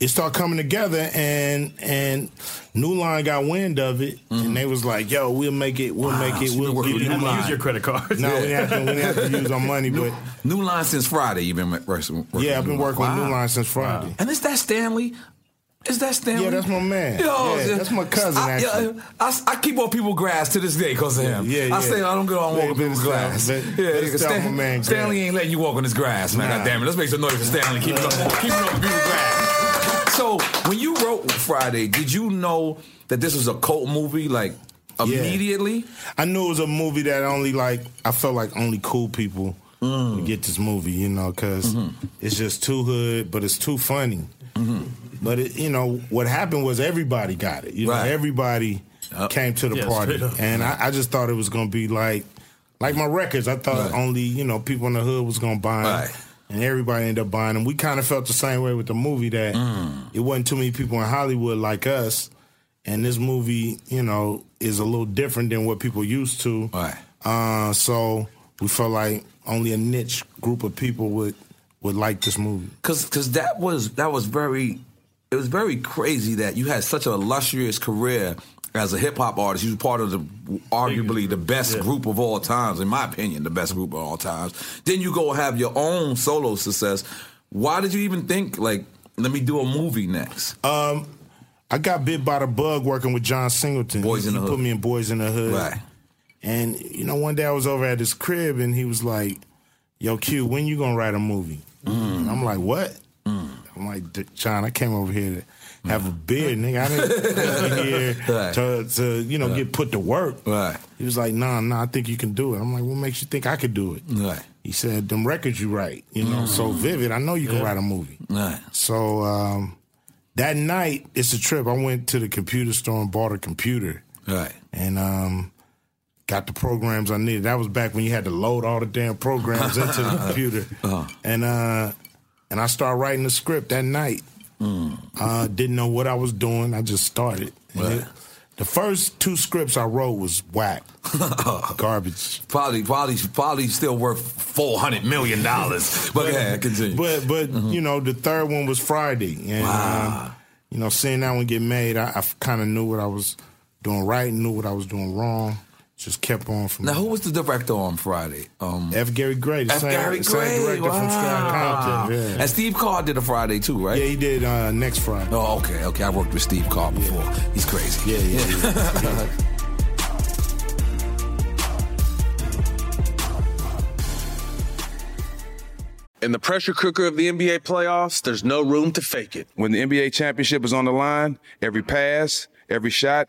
[SPEAKER 12] it started coming together, and and New Line got wind of it, and mm-hmm. they was like, "Yo, we'll make it. We'll
[SPEAKER 9] Wow,
[SPEAKER 12] make ah, it.
[SPEAKER 9] so
[SPEAKER 12] We'll give you
[SPEAKER 9] New Line. Use your credit cards.
[SPEAKER 12] No, we
[SPEAKER 9] Yeah.
[SPEAKER 12] didn't have to. We have to use our money, but
[SPEAKER 9] New Line since Friday. You've been working.
[SPEAKER 12] yeah, I've been working with New Line since Friday.
[SPEAKER 9] And is that Stanley? Is that Stanley?
[SPEAKER 12] Yeah, that's my man.
[SPEAKER 9] Yo,
[SPEAKER 12] Yeah, that's my cousin,
[SPEAKER 9] I,
[SPEAKER 12] actually.
[SPEAKER 9] yeah, I, I keep on people's grass to this day because of him.
[SPEAKER 12] Yeah, yeah.
[SPEAKER 9] I say I don't go on walking people's grass.
[SPEAKER 12] let-
[SPEAKER 9] yeah, because
[SPEAKER 12] Stan- man
[SPEAKER 9] Stanley ain't letting you walk on his grass, man.
[SPEAKER 12] Nah.
[SPEAKER 9] God damn it. Let's make some noise for Stanley keeping up, keeping up with people's grass. So when you wrote Friday, did you know that this was a cult movie? Like immediately?
[SPEAKER 12] I knew it was a movie that only like I felt like only cool people
[SPEAKER 9] Mm.
[SPEAKER 12] would get this movie, you know, because
[SPEAKER 9] Mm-hmm.
[SPEAKER 12] it's just too hood, but it's too funny. But it, you know, what happened was everybody got it. You know,
[SPEAKER 9] Right.
[SPEAKER 12] everybody came to the
[SPEAKER 9] Yeah,
[SPEAKER 12] party, and I, I just thought it was gonna be like like my records. I thought
[SPEAKER 9] Right.
[SPEAKER 12] only you know people in the hood was gonna buy them.
[SPEAKER 9] Right.
[SPEAKER 12] And everybody ended up buying them. We kind of felt the same way with the movie that
[SPEAKER 9] Mm.
[SPEAKER 12] it wasn't too many people in Hollywood like us, and this movie, you know, is a little different than what people used to.
[SPEAKER 9] Right.
[SPEAKER 12] Uh, so we felt like only a niche group of people would would like this movie.
[SPEAKER 9] Cause, cause that was that was very, it was very crazy that you had such a illustrious career as a hip hop artist. You was part of the arguably the best group of all times, in my opinion, the best group of all times. Then you go have your own solo success. Why did you even think like, let me do a movie next?
[SPEAKER 12] Um, I got bit by the bug working with John Singleton.
[SPEAKER 9] Boys
[SPEAKER 12] he,
[SPEAKER 9] in the
[SPEAKER 12] he
[SPEAKER 9] Hood.
[SPEAKER 12] put me in Boys in the Hood.
[SPEAKER 9] Right.
[SPEAKER 12] And you know, one day I was over at his crib and he was like, "Yo, Q, when you gonna write a movie?"
[SPEAKER 9] Mm.
[SPEAKER 12] I'm like, "What?" I'm like, "D- "John, I came over here to have a beer, nigga. I didn't come over here
[SPEAKER 9] Right.
[SPEAKER 12] to, to you know get put to work."
[SPEAKER 9] Right.
[SPEAKER 12] He was like, "Nah, nah, I think you can do it." I'm like, "What makes you think I could do it?"
[SPEAKER 9] Right.
[SPEAKER 12] He said, "Them records you write, you know, so vivid. I know you can
[SPEAKER 9] Yeah.
[SPEAKER 12] write a movie."
[SPEAKER 9] Right.
[SPEAKER 12] So um, that night, it's a trip. I went to the computer store and bought a computer.
[SPEAKER 9] Right.
[SPEAKER 12] And um, got the programs I needed. That was back when you had to load all the damn programs into the computer.
[SPEAKER 9] Uh-huh.
[SPEAKER 12] And uh, and I started writing the script that night.
[SPEAKER 9] Mm.
[SPEAKER 12] Uh, didn't know what I was doing. I just started.
[SPEAKER 9] Right.
[SPEAKER 12] it- the first two scripts I wrote was whack, garbage.
[SPEAKER 9] Probably, probably, probably still worth four hundred million dollars. But yeah, continue.
[SPEAKER 12] But but you know the third one was Friday, and um, you know seeing that one get made, I, I kind of knew what I was doing right, and knew what I was doing wrong. Just kept on from
[SPEAKER 9] now, who was the director on Friday? Um,
[SPEAKER 12] F. Gary Gray,
[SPEAKER 9] F.
[SPEAKER 12] same,
[SPEAKER 9] Gary
[SPEAKER 12] same
[SPEAKER 9] Gray,
[SPEAKER 12] director from Stroud
[SPEAKER 9] wow.
[SPEAKER 12] Compton. Yeah.
[SPEAKER 9] And Steve Carr did a Friday too, right?
[SPEAKER 12] Yeah, he did uh, next Friday.
[SPEAKER 9] Oh, okay, okay. I worked with Steve Carr before. He's crazy.
[SPEAKER 12] Yeah, yeah, yeah.
[SPEAKER 13] In the pressure cooker of the NBA playoffs, there's no room to fake it.
[SPEAKER 14] When the NBA championship is on the line, every pass, every shot,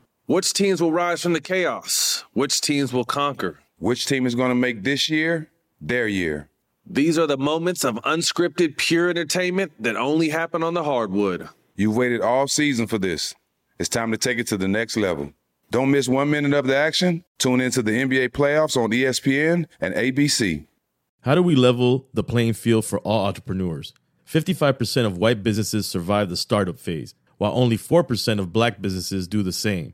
[SPEAKER 13] Which teams will rise from the chaos? Which teams will conquer?
[SPEAKER 14] Which team is going to make this year their year?
[SPEAKER 13] These are the moments of unscripted, pure entertainment that only happen on the hardwood.
[SPEAKER 14] You've waited all season for this. It's time to take it to the next level. Don't miss one minute of the action. Tune into the NBA playoffs on ESPN and ABC.
[SPEAKER 10] How do we level the playing field for all entrepreneurs? 55% of white businesses survive the startup phase, while only 4% of black businesses do the same.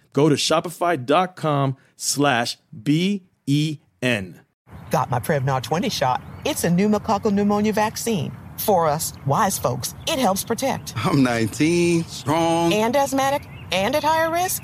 [SPEAKER 15] Go to shopify.com slash B-E-N.
[SPEAKER 16] Got my Prevnar 20 shot. It's a pneumococcal pneumonia vaccine. For us, wise folks, it helps protect.
[SPEAKER 17] I'm 19, strong.
[SPEAKER 16] And asthmatic and at higher risk?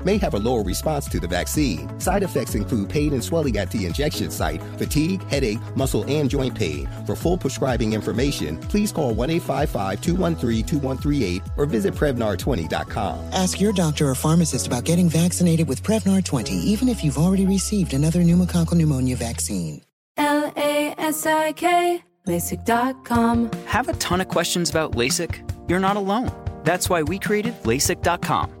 [SPEAKER 18] may have a lower response to the vaccine. Side effects include pain and swelling at the injection site, fatigue, headache, muscle, and joint pain. For full prescribing information, please call 1 855 213 2138 or visit Prevnar20.com.
[SPEAKER 19] Ask your doctor or pharmacist about getting vaccinated with Prevnar 20, even if you've already received another pneumococcal pneumonia vaccine.
[SPEAKER 20] L A S I K, LASIK.com.
[SPEAKER 21] Have a ton of questions about LASIK? You're not alone. That's why we created LASIK.com.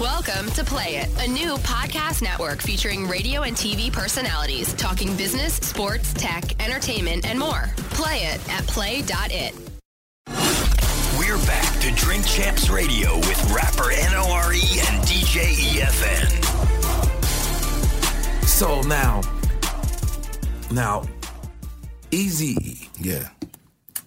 [SPEAKER 22] Welcome to Play It, a new podcast network featuring radio and TV personalities talking business, sports, tech, entertainment, and more. Play it at play.it.
[SPEAKER 8] We're back to Drink Champs Radio with rapper NORE and DJ EFN.
[SPEAKER 9] So now, now, Eazy
[SPEAKER 12] yeah,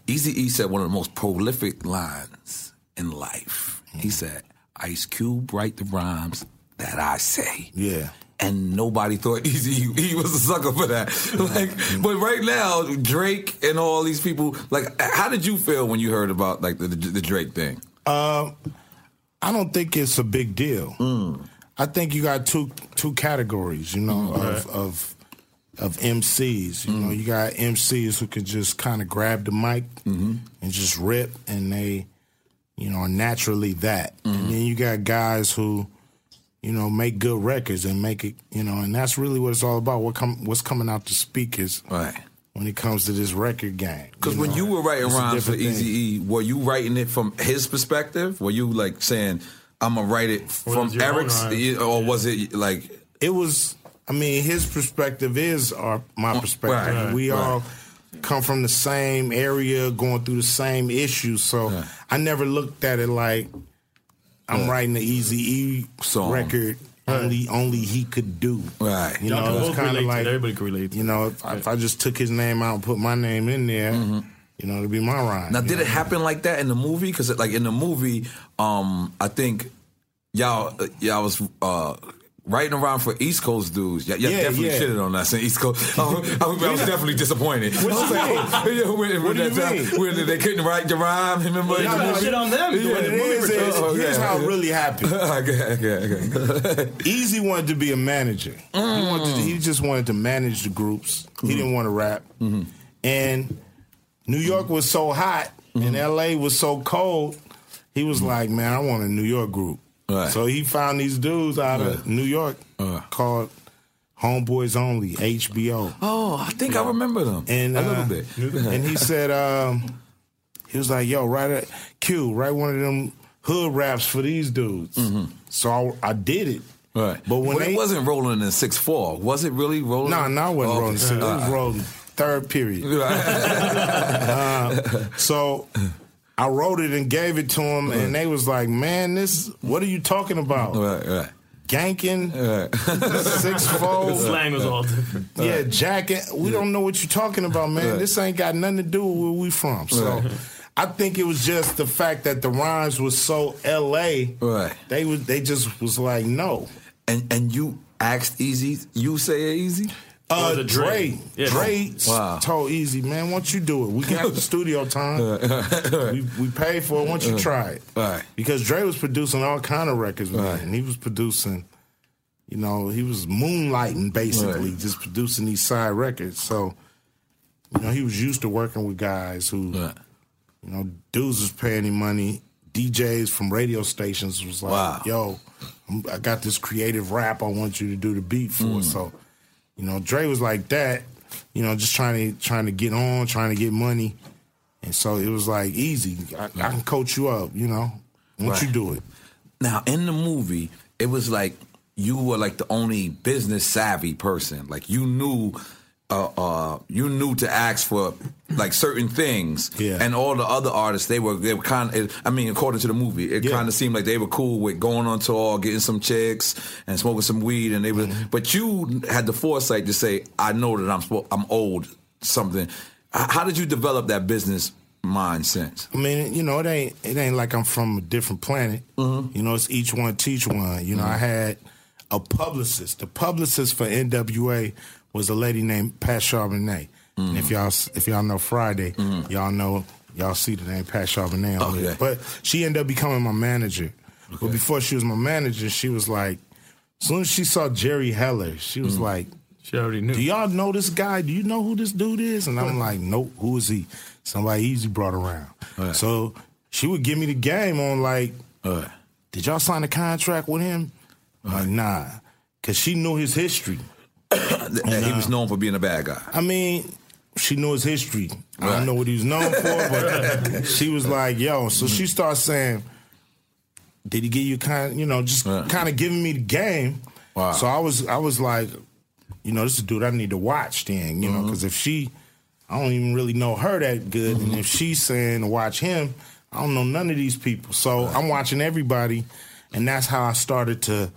[SPEAKER 9] Easy E said one of the most prolific lines in life. He said, "Ice Cube write the rhymes that I say."
[SPEAKER 12] Yeah.
[SPEAKER 9] And nobody thought Easy he was a sucker for that. Like, but right now, Drake and all these people, like, how did you feel when you heard about like the, the, the Drake thing?
[SPEAKER 12] Um, I don't think it's a big deal. Mm. I think you got two two categories, you know, mm. of, of of MCs. You know, mm. you got MCs who can just kind of grab the mic mm-hmm. and just rip, and they, you know, are naturally that. And mm-hmm. then you got guys who, you know, make good records and make it, you know, and that's really what it's all about. What come what's coming out the speakers,
[SPEAKER 9] right?
[SPEAKER 12] When it comes to this record game,
[SPEAKER 9] Because when you were writing
[SPEAKER 12] It's
[SPEAKER 9] rhymes for
[SPEAKER 12] different.
[SPEAKER 9] Easy E, were you writing it from his perspective? Were you like saying, "I'm gonna write it from
[SPEAKER 12] was your own
[SPEAKER 9] Eric's," or was it like?
[SPEAKER 12] it was i mean his perspective is our my perspective
[SPEAKER 9] right,
[SPEAKER 12] we
[SPEAKER 9] right.
[SPEAKER 12] all come from the same area going through the same issues so i never looked at it like i'm
[SPEAKER 9] Yeah.
[SPEAKER 12] writing the easy e
[SPEAKER 9] Song.
[SPEAKER 12] record only only he could do
[SPEAKER 9] right
[SPEAKER 12] you
[SPEAKER 10] Y'all
[SPEAKER 12] know it's kind of like.
[SPEAKER 10] Everybody can relate to
[SPEAKER 12] you know if, if i just took his name out and put my name in there you know it'd be my rhyme
[SPEAKER 9] Now, did
[SPEAKER 12] know?
[SPEAKER 9] it happen like that in the movie? Because like in the movie, um, I think y'all uh, y'all was uh, writing around for East Coast dudes. Y'all
[SPEAKER 12] Yeah,
[SPEAKER 9] definitely
[SPEAKER 12] yeah.
[SPEAKER 9] shitted on us in East Coast. I, was- I was- definitely disappointed.
[SPEAKER 12] What you
[SPEAKER 9] I was like,
[SPEAKER 12] mean?
[SPEAKER 9] yeah, when,
[SPEAKER 12] What
[SPEAKER 9] when
[SPEAKER 12] do you
[SPEAKER 9] that time-
[SPEAKER 12] mean?
[SPEAKER 9] when they couldn't write the rhyme. Remember?
[SPEAKER 12] No, no,
[SPEAKER 10] shit on them.
[SPEAKER 9] Yeah.
[SPEAKER 12] It is, is
[SPEAKER 9] Oh,
[SPEAKER 12] here's
[SPEAKER 9] okay.
[SPEAKER 12] how it really happened.
[SPEAKER 9] okay, okay, okay.
[SPEAKER 12] Eazy wanted to be a manager. He mm. wanted to, he just wanted to manage the groups. He mm-hmm. didn't want to rap. Mm-hmm. And New York was so hot and mm-hmm. LA was so cold. He was like, "Man, I want a New York group." So he found these dudes out of New York called Homeboys Only (HBO).
[SPEAKER 9] Oh, I think I remember them
[SPEAKER 12] And
[SPEAKER 9] a
[SPEAKER 12] uh,
[SPEAKER 9] little bit.
[SPEAKER 12] and he said, um, he was like, "Yo, write a Q, write one of them hood raps for these dudes." So I, I did it.
[SPEAKER 9] Right.
[SPEAKER 12] But when
[SPEAKER 9] Well,
[SPEAKER 12] they
[SPEAKER 9] it wasn't rolling in six four, was it really rolling?
[SPEAKER 12] no, no, it wasn't
[SPEAKER 9] Oh,
[SPEAKER 12] rolling. It was
[SPEAKER 9] Uh,
[SPEAKER 12] rolling third period. Uh, so I wrote it and gave it to them, and they was like, "Man, this what are you talking about?"
[SPEAKER 9] Right, right.
[SPEAKER 12] ganking, six fold.
[SPEAKER 10] The slang was all different.
[SPEAKER 12] Yeah, jacket. We don't know what you're talking about, man.
[SPEAKER 10] Right.
[SPEAKER 12] This ain't got nothing to do with where we from. So
[SPEAKER 9] Right.
[SPEAKER 12] I think it was just the fact that the rhymes was so LA.
[SPEAKER 9] Right.
[SPEAKER 12] They was they just was like no.
[SPEAKER 9] And and you asked Eazy, you say Eazy?
[SPEAKER 12] Uh,
[SPEAKER 9] Was it
[SPEAKER 12] Dre,
[SPEAKER 9] Dre?
[SPEAKER 12] Dre,
[SPEAKER 9] Wow.
[SPEAKER 12] told Eazy, man, once you do it, we got the studio time. we, we paid for it. Once you try it,
[SPEAKER 9] Right.
[SPEAKER 12] because Dre was producing all kind of records, man. And he was producing, you know, he was moonlighting basically,
[SPEAKER 9] Right.
[SPEAKER 12] just producing these side records. So, you know, he was used to working with guys who, you know, dudes was paying him money. DJs from radio stations was like,
[SPEAKER 9] Wow.
[SPEAKER 12] "Yo, I'm, I got this creative rap I want you to do the beat for."
[SPEAKER 9] Mm.
[SPEAKER 12] So, you know, Dre was like that. You know, just trying to trying to get on, trying to get money, and so it was like easy. I, I can coach you up. You know, once you
[SPEAKER 9] Right.
[SPEAKER 12] do it.
[SPEAKER 9] Now in the movie, it was like you were like the only business savvy person. Like you knew, uh, uh, you knew to ask for like certain things.
[SPEAKER 12] Yeah.
[SPEAKER 9] And all the other artists, they were they were kind of. I mean, according to the movie, it kind of seemed like they were cool with going on tour, getting some chicks, and smoking some weed, and they were.
[SPEAKER 12] Mm-hmm.
[SPEAKER 9] But you had the foresight to say, "I know that I'm I'm old." Something. How did you develop that business mind sense?
[SPEAKER 12] I mean, you know, it ain't it ain't like I'm from a different planet.
[SPEAKER 9] Mm-hmm.
[SPEAKER 12] You know, it's each one teach one. You know, I had a publicist. The publicist for NWA was a lady named Pat Charbonnet. And
[SPEAKER 9] Mm-hmm.
[SPEAKER 12] if y'all if y'all know Friday, y'all know y'all see the name Pat Charbonnet on
[SPEAKER 9] Oh,
[SPEAKER 12] there. But she ended up becoming my manager. But before she was my manager, she was like, as soon as she saw Jerry Heller, she was
[SPEAKER 9] Mm-hmm.
[SPEAKER 12] like,
[SPEAKER 10] She already knew.
[SPEAKER 12] do y'all know this guy? Do you know who this dude is? And I'm like, nope. Who is he? Somebody Eazy brought around. So she would give me the game on like, did y'all sign a contract with him? I'm like, nah, because she knew his history.
[SPEAKER 9] He was known for being a bad guy.
[SPEAKER 12] I mean, she knew his history. I don't know what he was known for, but she was like, yo. So she starts saying, did he give you kind? You know, just kind of giving me the game. So I was, I was like, you know, this is a dude I need to watch then. You know, mm-hmm. because if she, I don't even really know her that good, and if mm-hmm. she's saying to watch him, I don't know none of these people. So I'm watching everybody, and that's how I started to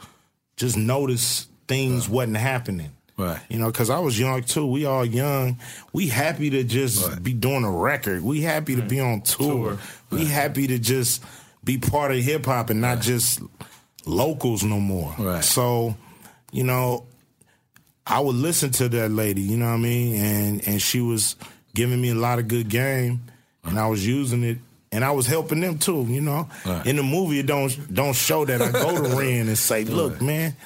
[SPEAKER 12] just notice things wasn't happening.
[SPEAKER 9] Right.
[SPEAKER 12] You know, because I was young too. We all young. We happy to just be doing a record. We happy to be on tour. We happy to just be part of hip hop and not just locals no more.
[SPEAKER 9] Right.
[SPEAKER 12] So, you know, I would listen to that lady. You know what I mean? And and she was giving me a lot of good game, and I was using it. And I was helping them too, you know.
[SPEAKER 9] Right.
[SPEAKER 12] In the movie, it don't don't show that I go to Ren and say, "Look, man,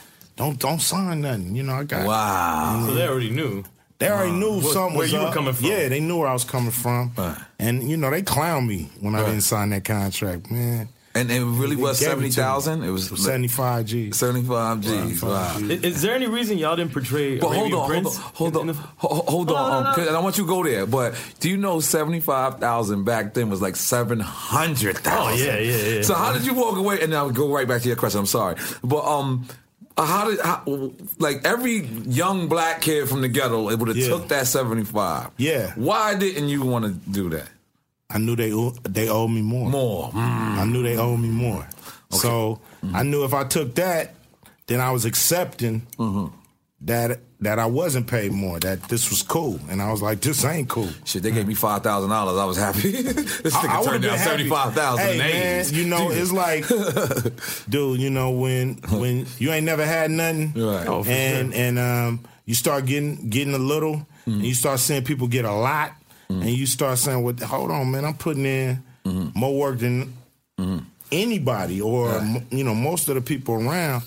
[SPEAKER 12] don't don't sign nothing." You know, I got
[SPEAKER 9] Wow.
[SPEAKER 10] So they already knew.
[SPEAKER 12] they already knew
[SPEAKER 10] What-
[SPEAKER 12] something
[SPEAKER 10] where
[SPEAKER 12] was
[SPEAKER 10] you were coming from.
[SPEAKER 12] Yeah, they knew where I was coming from, and you know they clowned me when I didn't sign that contract, man.
[SPEAKER 9] And it really
[SPEAKER 12] They
[SPEAKER 9] was
[SPEAKER 12] gave it
[SPEAKER 9] seventy
[SPEAKER 12] me.
[SPEAKER 9] It was
[SPEAKER 12] seventy five G.
[SPEAKER 9] Seventy five G. Wow.
[SPEAKER 10] Is, is there any reason y'all didn't portray
[SPEAKER 9] But hold
[SPEAKER 10] Arabian
[SPEAKER 9] on, hold on, hold on, hold, hold on. um, 'cause- and I want you to go there. But do you know seventy five thousand back then was like seven hundred thousand?
[SPEAKER 10] Oh, yeah, yeah, yeah.
[SPEAKER 9] So how did you walk away? And I'll go right back to your question. I'm sorry, but um. Uh, how did how, like every young black kid from the ghetto it would have
[SPEAKER 12] Yeah.
[SPEAKER 9] took that seventy five?
[SPEAKER 12] Yeah.
[SPEAKER 9] Why didn't you want to do that?
[SPEAKER 12] I knew they they owed me more.
[SPEAKER 9] More. Mm.
[SPEAKER 12] I knew they owed me more. So I knew if I took that, then I was accepting mm-hmm. that that I wasn't paid more. That this was cool, and I was like, this ain't cool.
[SPEAKER 9] Shit, they gave me five thousand dollars. I was happy. this
[SPEAKER 12] I- I
[SPEAKER 9] nigga
[SPEAKER 12] would've
[SPEAKER 9] turned down seventy five thousand
[SPEAKER 12] Hey
[SPEAKER 9] in the
[SPEAKER 12] man,
[SPEAKER 9] 80s.
[SPEAKER 12] you know
[SPEAKER 9] Jesus.
[SPEAKER 12] it's like, dude, you know when when you ain't never had nothing,
[SPEAKER 9] Right. Oh, for
[SPEAKER 12] and and um, you start getting getting a little, mm-hmm. and you start seeing people get a lot, mm-hmm. and you start saying, "Well, hold on, man, I'm putting in mm-hmm. more work than anybody, or m- you know most of the people around."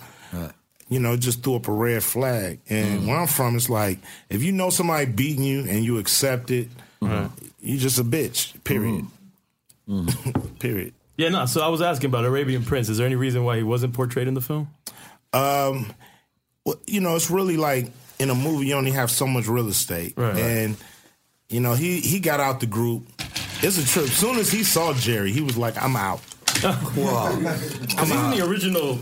[SPEAKER 12] You know, just threw up a red flag. And mm. where I'm from, it's like if you know somebody beating you and you accept it, you're just a bitch. Period. Mm-hmm. Mm. period.
[SPEAKER 10] Yeah, no. So I was asking about Arabian Prince. Is there any reason why he wasn't portrayed in the film?
[SPEAKER 12] Um, well, you know, it's really like in a movie you only have so much real estate,
[SPEAKER 10] Right.
[SPEAKER 12] and you know he he got out the group. It's a trip. As soon as he saw Jerry, he was like, "I'm out."
[SPEAKER 10] wow. Because he's in the original.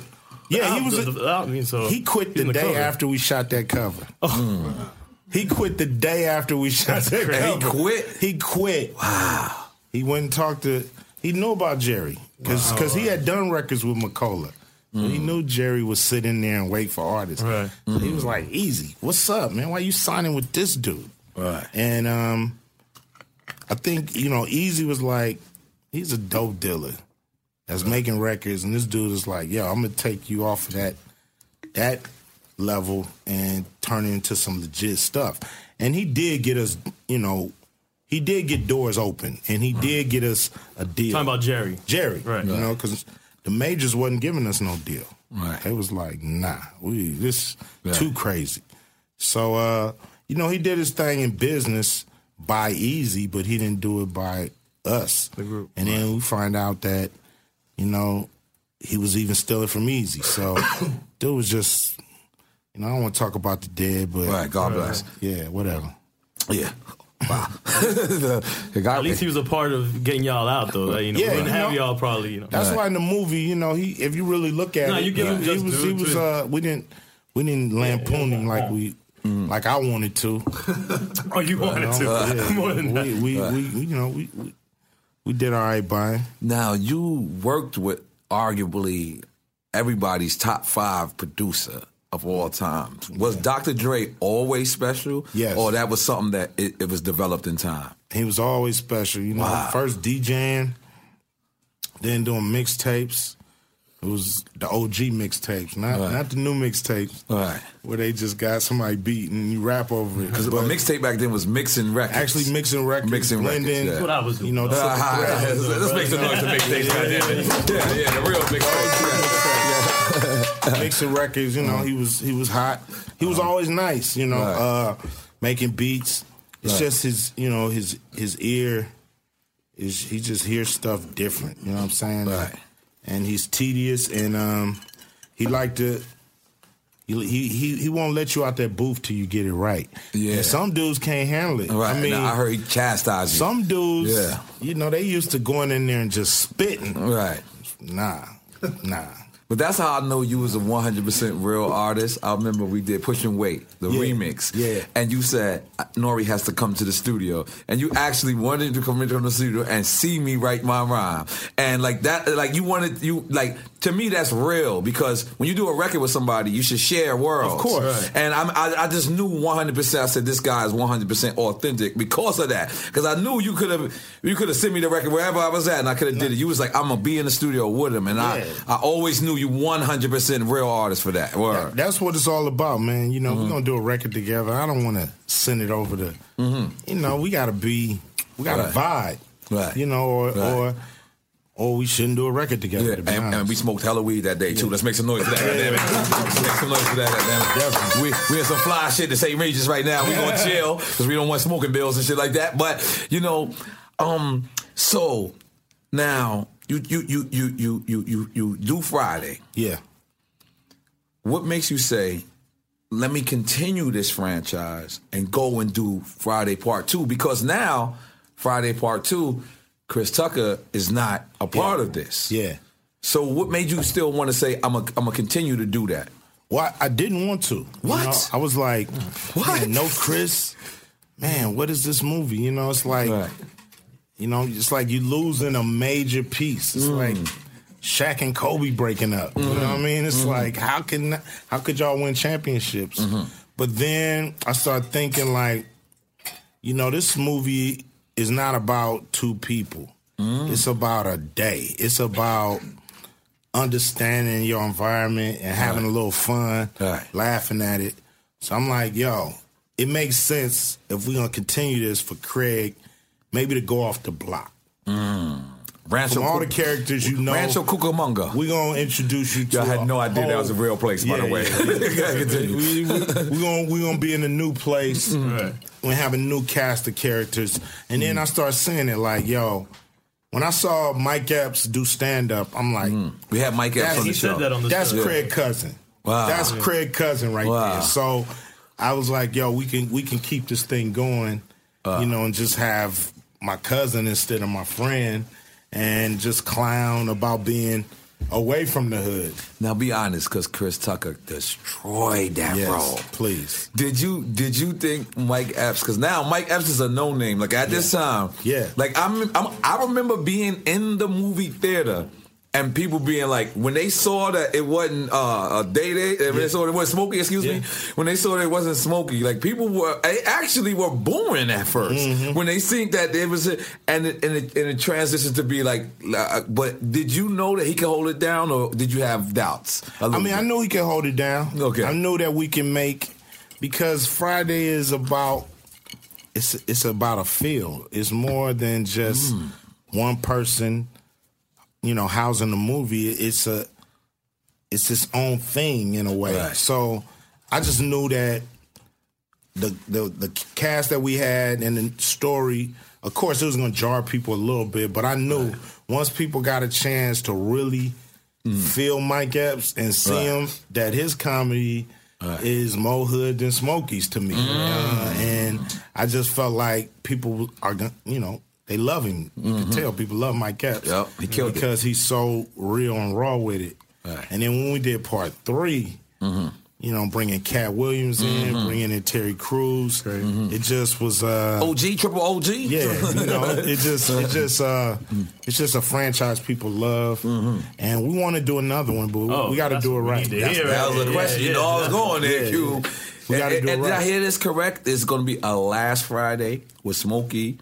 [SPEAKER 12] Yeah, he was.
[SPEAKER 10] the- the album, so
[SPEAKER 12] he quit the
[SPEAKER 10] the
[SPEAKER 12] day
[SPEAKER 10] cover.
[SPEAKER 12] after we shot that cover. Oh. Mm. He quit the day after we shot that
[SPEAKER 9] crazy.
[SPEAKER 12] cover.
[SPEAKER 9] He quit?
[SPEAKER 12] He quit. Wow. He went and talked to. He knew about Jerry because
[SPEAKER 9] Wow.
[SPEAKER 12] he had done records with McCullough. So he mm. knew Jerry was sitting there and wait for artists.
[SPEAKER 10] Right.
[SPEAKER 12] So he mm. was like, "Eazy, what's up, man? Why you signing with this dude?"
[SPEAKER 9] Right.
[SPEAKER 12] And um, I think you know, Eazy was like, he's a dope dealer that's making records, and this dude is like, "Yo, I'm gonna take you off of that that level and turn it into some legit stuff." And he did get us, you know, he did get doors open, and he did get us a deal.
[SPEAKER 10] Talking about Jerry.
[SPEAKER 12] Jerry,
[SPEAKER 10] Right.
[SPEAKER 12] You know, because the majors wasn't giving us no deal.
[SPEAKER 9] Right.
[SPEAKER 12] It was like, nah, we this
[SPEAKER 9] Right.
[SPEAKER 12] too crazy. So uh, you know, he did his thing in business by Eazy, but he didn't do it by us. The group. And then we find out that, you know, he was even stealing from Eazy. So dude was just you know, I don't want to talk about the dead, but
[SPEAKER 9] Right, God bless.
[SPEAKER 12] Yeah, whatever.
[SPEAKER 9] Yeah. Wow. The guy-
[SPEAKER 10] At least he was a part of getting y'all out, though. Like, you know,
[SPEAKER 12] Yeah,
[SPEAKER 10] we wouldn't
[SPEAKER 12] you
[SPEAKER 10] have
[SPEAKER 12] know,
[SPEAKER 10] y'all probably. You know,
[SPEAKER 12] That's why in the movie, you know, he if you really look at
[SPEAKER 10] No,
[SPEAKER 12] it,
[SPEAKER 10] you give
[SPEAKER 12] he,
[SPEAKER 10] him
[SPEAKER 12] he was
[SPEAKER 10] due
[SPEAKER 12] he was
[SPEAKER 10] to-
[SPEAKER 12] uh we didn't we didn't lampoon him like we like I wanted to.
[SPEAKER 10] Oh, you wanted to.
[SPEAKER 12] Yeah.
[SPEAKER 10] More than that.
[SPEAKER 12] we, we, we, you know, we, we we did all right by.
[SPEAKER 9] Now you worked with arguably everybody's top five producer of all time. Was Dr. Dre always special?
[SPEAKER 12] Yes.
[SPEAKER 9] Or that was something that it, it was developed in time?
[SPEAKER 12] He was always special. You know,
[SPEAKER 9] Wow.
[SPEAKER 12] first DJing, then doing mixtapes. It was the OG mixtapes, not
[SPEAKER 9] Right.
[SPEAKER 12] not the new mixtapes,
[SPEAKER 9] Right.
[SPEAKER 12] where they just got somebody beating and you rap over it.
[SPEAKER 9] Because a mixtape back then was mixing records.
[SPEAKER 12] Actually, mixing records,
[SPEAKER 9] Mixing records, yeah. That's what
[SPEAKER 10] I was doing.
[SPEAKER 12] You know,
[SPEAKER 9] Ah,
[SPEAKER 12] triple
[SPEAKER 9] ah, let's, let's make some noise for mixtapes back then. Yeah, yeah, the real mixtapes.
[SPEAKER 12] mixing records. You know, he was he was hot. He was always nice. You know,
[SPEAKER 9] Right.
[SPEAKER 12] uh, making beats. It's
[SPEAKER 9] Right.
[SPEAKER 12] just his you know his his ear is he just hears stuff different. You know what I'm saying?
[SPEAKER 9] Right.
[SPEAKER 12] And he's tedious and um, he like to. He, he he he won't let you out that booth till you get it right.
[SPEAKER 9] Yeah.
[SPEAKER 12] And some dudes can't handle it.
[SPEAKER 9] Right.
[SPEAKER 12] I mean,
[SPEAKER 9] Now, I heard he chastised you.
[SPEAKER 12] some dudes.
[SPEAKER 9] Yeah.
[SPEAKER 12] You know, they used to going in there and just spitting.
[SPEAKER 9] Right.
[SPEAKER 12] Nah, nah.
[SPEAKER 9] But that's how I know you was a 100% real artist. I remember we did Pushing Weight, the
[SPEAKER 12] Yeah.
[SPEAKER 9] remix.
[SPEAKER 12] Yeah.
[SPEAKER 9] And you said, NORE has to come to the studio. And you actually wanted to come into the studio and see me write my rhyme. And like that, like you wanted, you, like, to me, that's real because when you do a record with somebody, you should share worlds.
[SPEAKER 12] Of course. Right.
[SPEAKER 9] And I'm, I, I just knew 100%. I said, this guy is 100% authentic because of that. Because I knew you could have, you could have sent me the record wherever I was at and I could have did it. You was like, I'm to be in the studio with him. And
[SPEAKER 12] Yeah.
[SPEAKER 9] I, I always knew you 100% real artist for that. Word.
[SPEAKER 12] That- That's what it's all about, man. You know,
[SPEAKER 9] Mm-hmm.
[SPEAKER 12] we're gonna do a record together. I don't want to send it over to. You know, we gotta be, we gotta
[SPEAKER 9] Mm-hmm. Right.
[SPEAKER 12] vibe.
[SPEAKER 9] Right.
[SPEAKER 12] You know, or
[SPEAKER 9] Right.
[SPEAKER 12] or or we shouldn't do a record together.
[SPEAKER 9] Yeah,
[SPEAKER 12] to
[SPEAKER 9] and, and we smoked hella weed that day too. Let's make some noise for that.
[SPEAKER 12] Yeah.
[SPEAKER 9] goddammit. Let's make some noise for that. Goddammit. We we in some fly shit to St. Regis right now. We gonna chill because we don't want smoking bills and shit like that. But you know, um, so now you you you you you you you you do Friday.
[SPEAKER 12] yeah.
[SPEAKER 9] What makes you say, let me continue this franchise and go and do Friday Part Two? Because now Friday Part Two, Chris Tucker is not a part of this.
[SPEAKER 12] Yeah.
[SPEAKER 9] So what made you still want to say I'm a, I'm gonna continue to do that?
[SPEAKER 12] Well, I didn't want to. You
[SPEAKER 9] What?
[SPEAKER 12] know, I was like,
[SPEAKER 9] What?
[SPEAKER 12] No Chris. Man, what is this movie? You know, it's like,
[SPEAKER 9] Right.
[SPEAKER 12] you know, it's like you losing a major piece. It's mm. like Shaq and Kobe breaking up. You know what I mm-hmm. mean? It's mm-hmm. like how can how could y'all win championships? Mm-hmm. But then I started thinking like, you know, this movie is not about two people. Mm. It's about a day. It's about understanding your environment and having a little fun, laughing at it. So I'm like, yo, it makes sense if we're gonna continue this for Craig, maybe to go off the block. Mm.
[SPEAKER 9] Rancho
[SPEAKER 12] From all the characters you know,
[SPEAKER 9] Rancho Cucamonga.
[SPEAKER 12] we're gonna introduce you to.
[SPEAKER 9] Y'all had
[SPEAKER 12] a
[SPEAKER 9] no idea that was a real place, by the way. Continue.
[SPEAKER 12] we, we, we gonna we gonna be in a new place.
[SPEAKER 9] Right.
[SPEAKER 12] We have a new cast of characters, and then I start seeing it like, yo. When I saw Mike Epps do stand up, I'm like,
[SPEAKER 9] We had Mike Epps
[SPEAKER 12] that's,
[SPEAKER 9] on the show.
[SPEAKER 12] that's
[SPEAKER 9] show.
[SPEAKER 12] Craig Cousin.
[SPEAKER 9] Wow.
[SPEAKER 12] That's
[SPEAKER 9] Yeah.
[SPEAKER 12] Craig Cousin right
[SPEAKER 9] Wow.
[SPEAKER 12] there. So I was like, yo, we can we can keep this thing going,
[SPEAKER 9] Uh.
[SPEAKER 12] you know, and just have my cousin instead of my friend, and just clown about being away from the hood.
[SPEAKER 9] Now be honest, because Chris Tucker destroyed that
[SPEAKER 12] Yes,
[SPEAKER 9] role.
[SPEAKER 12] Please.
[SPEAKER 9] Did you did you think Mike Epps? Because now Mike Epps is a no name. Like at this time,
[SPEAKER 12] Yeah.
[SPEAKER 9] Like I'm, I'm I remember being in the movie theater and people being like, when they saw that it wasn't uh, a day day, when they saw it wasn't Smokey, excuse me, when they saw that it wasn't Smokey, like people were they actually were booing at 1st when they think that it was, a, and it, and it, and it transitioned to be like, uh, but did you know that he could hold it down, or did you have doubts?
[SPEAKER 12] I mean, I know he can hold it down.
[SPEAKER 9] Okay.
[SPEAKER 12] I know that we can make because Friday is about it's it's about a feel. It's more than just
[SPEAKER 9] Mm.
[SPEAKER 12] one person, you know, housing the movie. It's a it's its own thing in a way.
[SPEAKER 9] Right.
[SPEAKER 12] So I just knew that the the the cast that we had and the story, of course, it was going to jar people a little bit, but I knew once people got a chance to really feel Mike Epps and see
[SPEAKER 9] Right.
[SPEAKER 12] him, that his comedy is more hood than Smokey's to me, Uh, and I just felt like people are going, you know. They love him. You can tell people love Mike Epps.
[SPEAKER 9] Yep, he killed it.
[SPEAKER 12] because he's so real and raw with it. And then when we did part 3 you know, bringing Katt Williams in,
[SPEAKER 9] Mhm.
[SPEAKER 12] bringing in Terry Crews, it just was uh,
[SPEAKER 9] OG, triple OG.
[SPEAKER 12] Yeah, you know, it just it just uh, it's just a franchise people love, and we want to do another one, but we-
[SPEAKER 9] Oh,
[SPEAKER 12] we got to do it right.
[SPEAKER 9] need to hear That was right the there. question. You know I was going there,
[SPEAKER 12] Yeah.
[SPEAKER 9] Q.
[SPEAKER 12] We got to do it
[SPEAKER 9] and did I hear this correct? It's going to be a last Friday with Smokey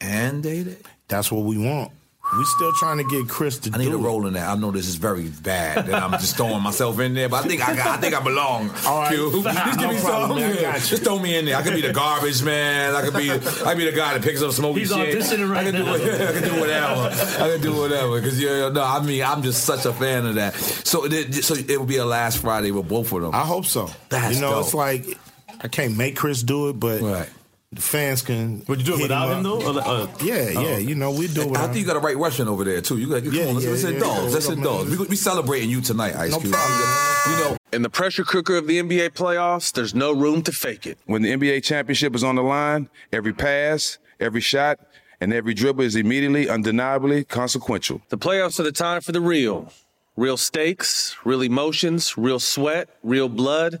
[SPEAKER 9] and Day Day.
[SPEAKER 12] That's what we want. We still trying to get Chris to
[SPEAKER 9] I need
[SPEAKER 12] do
[SPEAKER 9] a
[SPEAKER 12] it.
[SPEAKER 9] roll in that. I know this is very bad that I'm just throwing myself in there, but I think I got, I think I belong.
[SPEAKER 12] All right.
[SPEAKER 9] Q. Just give
[SPEAKER 12] No
[SPEAKER 9] me
[SPEAKER 12] problem,
[SPEAKER 9] some.
[SPEAKER 12] man. I
[SPEAKER 9] Yeah.
[SPEAKER 12] got you.
[SPEAKER 9] Just throw me in there. I could be the garbage man. I could be I could be the guy that picks up Smokey
[SPEAKER 10] He's
[SPEAKER 9] shit.
[SPEAKER 10] auditioning right
[SPEAKER 9] I can
[SPEAKER 10] now.
[SPEAKER 9] Do, I can do whatever. I can do whatever. Because yeah, no, I mean I'm just such a fan of that. So it, so it will be a last Friday with both of them.
[SPEAKER 12] I hope so.
[SPEAKER 9] That's
[SPEAKER 12] you know,
[SPEAKER 9] dope.
[SPEAKER 12] it's like I can't make Chris do it, but the fans can.
[SPEAKER 10] Would you do it without him,
[SPEAKER 12] up.
[SPEAKER 10] though? Or, uh,
[SPEAKER 12] yeah,
[SPEAKER 10] oh.
[SPEAKER 12] yeah. You know, we do it.
[SPEAKER 9] I think you got a right Russian over there too. You got come
[SPEAKER 12] Yeah,
[SPEAKER 9] on, let's,
[SPEAKER 12] yeah,
[SPEAKER 9] let's
[SPEAKER 12] yeah,
[SPEAKER 9] indulge.
[SPEAKER 12] yeah,
[SPEAKER 9] let's
[SPEAKER 12] yeah,
[SPEAKER 9] indulge.
[SPEAKER 12] man.
[SPEAKER 9] We, we celebrating you tonight, Ice
[SPEAKER 12] No
[SPEAKER 9] Cube.
[SPEAKER 12] problem.
[SPEAKER 9] You know,
[SPEAKER 13] In the pressure cooker of the NBA playoffs, there's no room to fake it.
[SPEAKER 14] When the NBA championship is on the line, every pass, every shot, and every dribble is immediately, undeniably consequential.
[SPEAKER 13] The playoffs are the time for the real. Real stakes, real emotions, real sweat, real blood,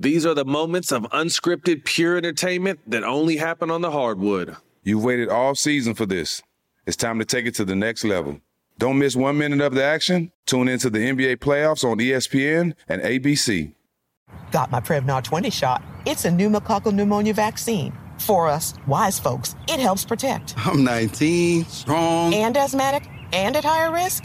[SPEAKER 13] These are the moments of unscripted, pure entertainment that only happen on the hardwood.
[SPEAKER 14] You've waited all season for this. It's time to take it to the next level. Don't miss one minute of the action. Tune into the NBA playoffs on ESPN and ABC.
[SPEAKER 16] Got my Prevnar 20 shot. It's a pneumococcal pneumonia vaccine. For us, wise folks, it helps protect.
[SPEAKER 17] I'm 19, strong.
[SPEAKER 16] And asthmatic and at higher risk?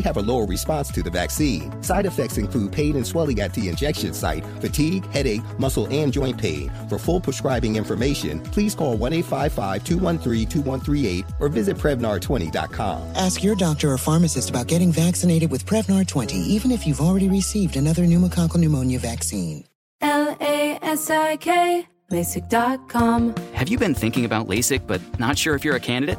[SPEAKER 18] have a lower response to the vaccine. Side effects include pain and swelling at the injection site, fatigue, headache, muscle, and joint pain. For full prescribing information, please call 1 855 213 2138 or visit Prevnar20.com.
[SPEAKER 19] Ask your doctor or pharmacist about getting vaccinated with Prevnar 20, even if you've already received another pneumococcal pneumonia vaccine.
[SPEAKER 20] L A S I K, LASIK.com.
[SPEAKER 21] Have you been thinking about LASIK but not sure if you're a candidate?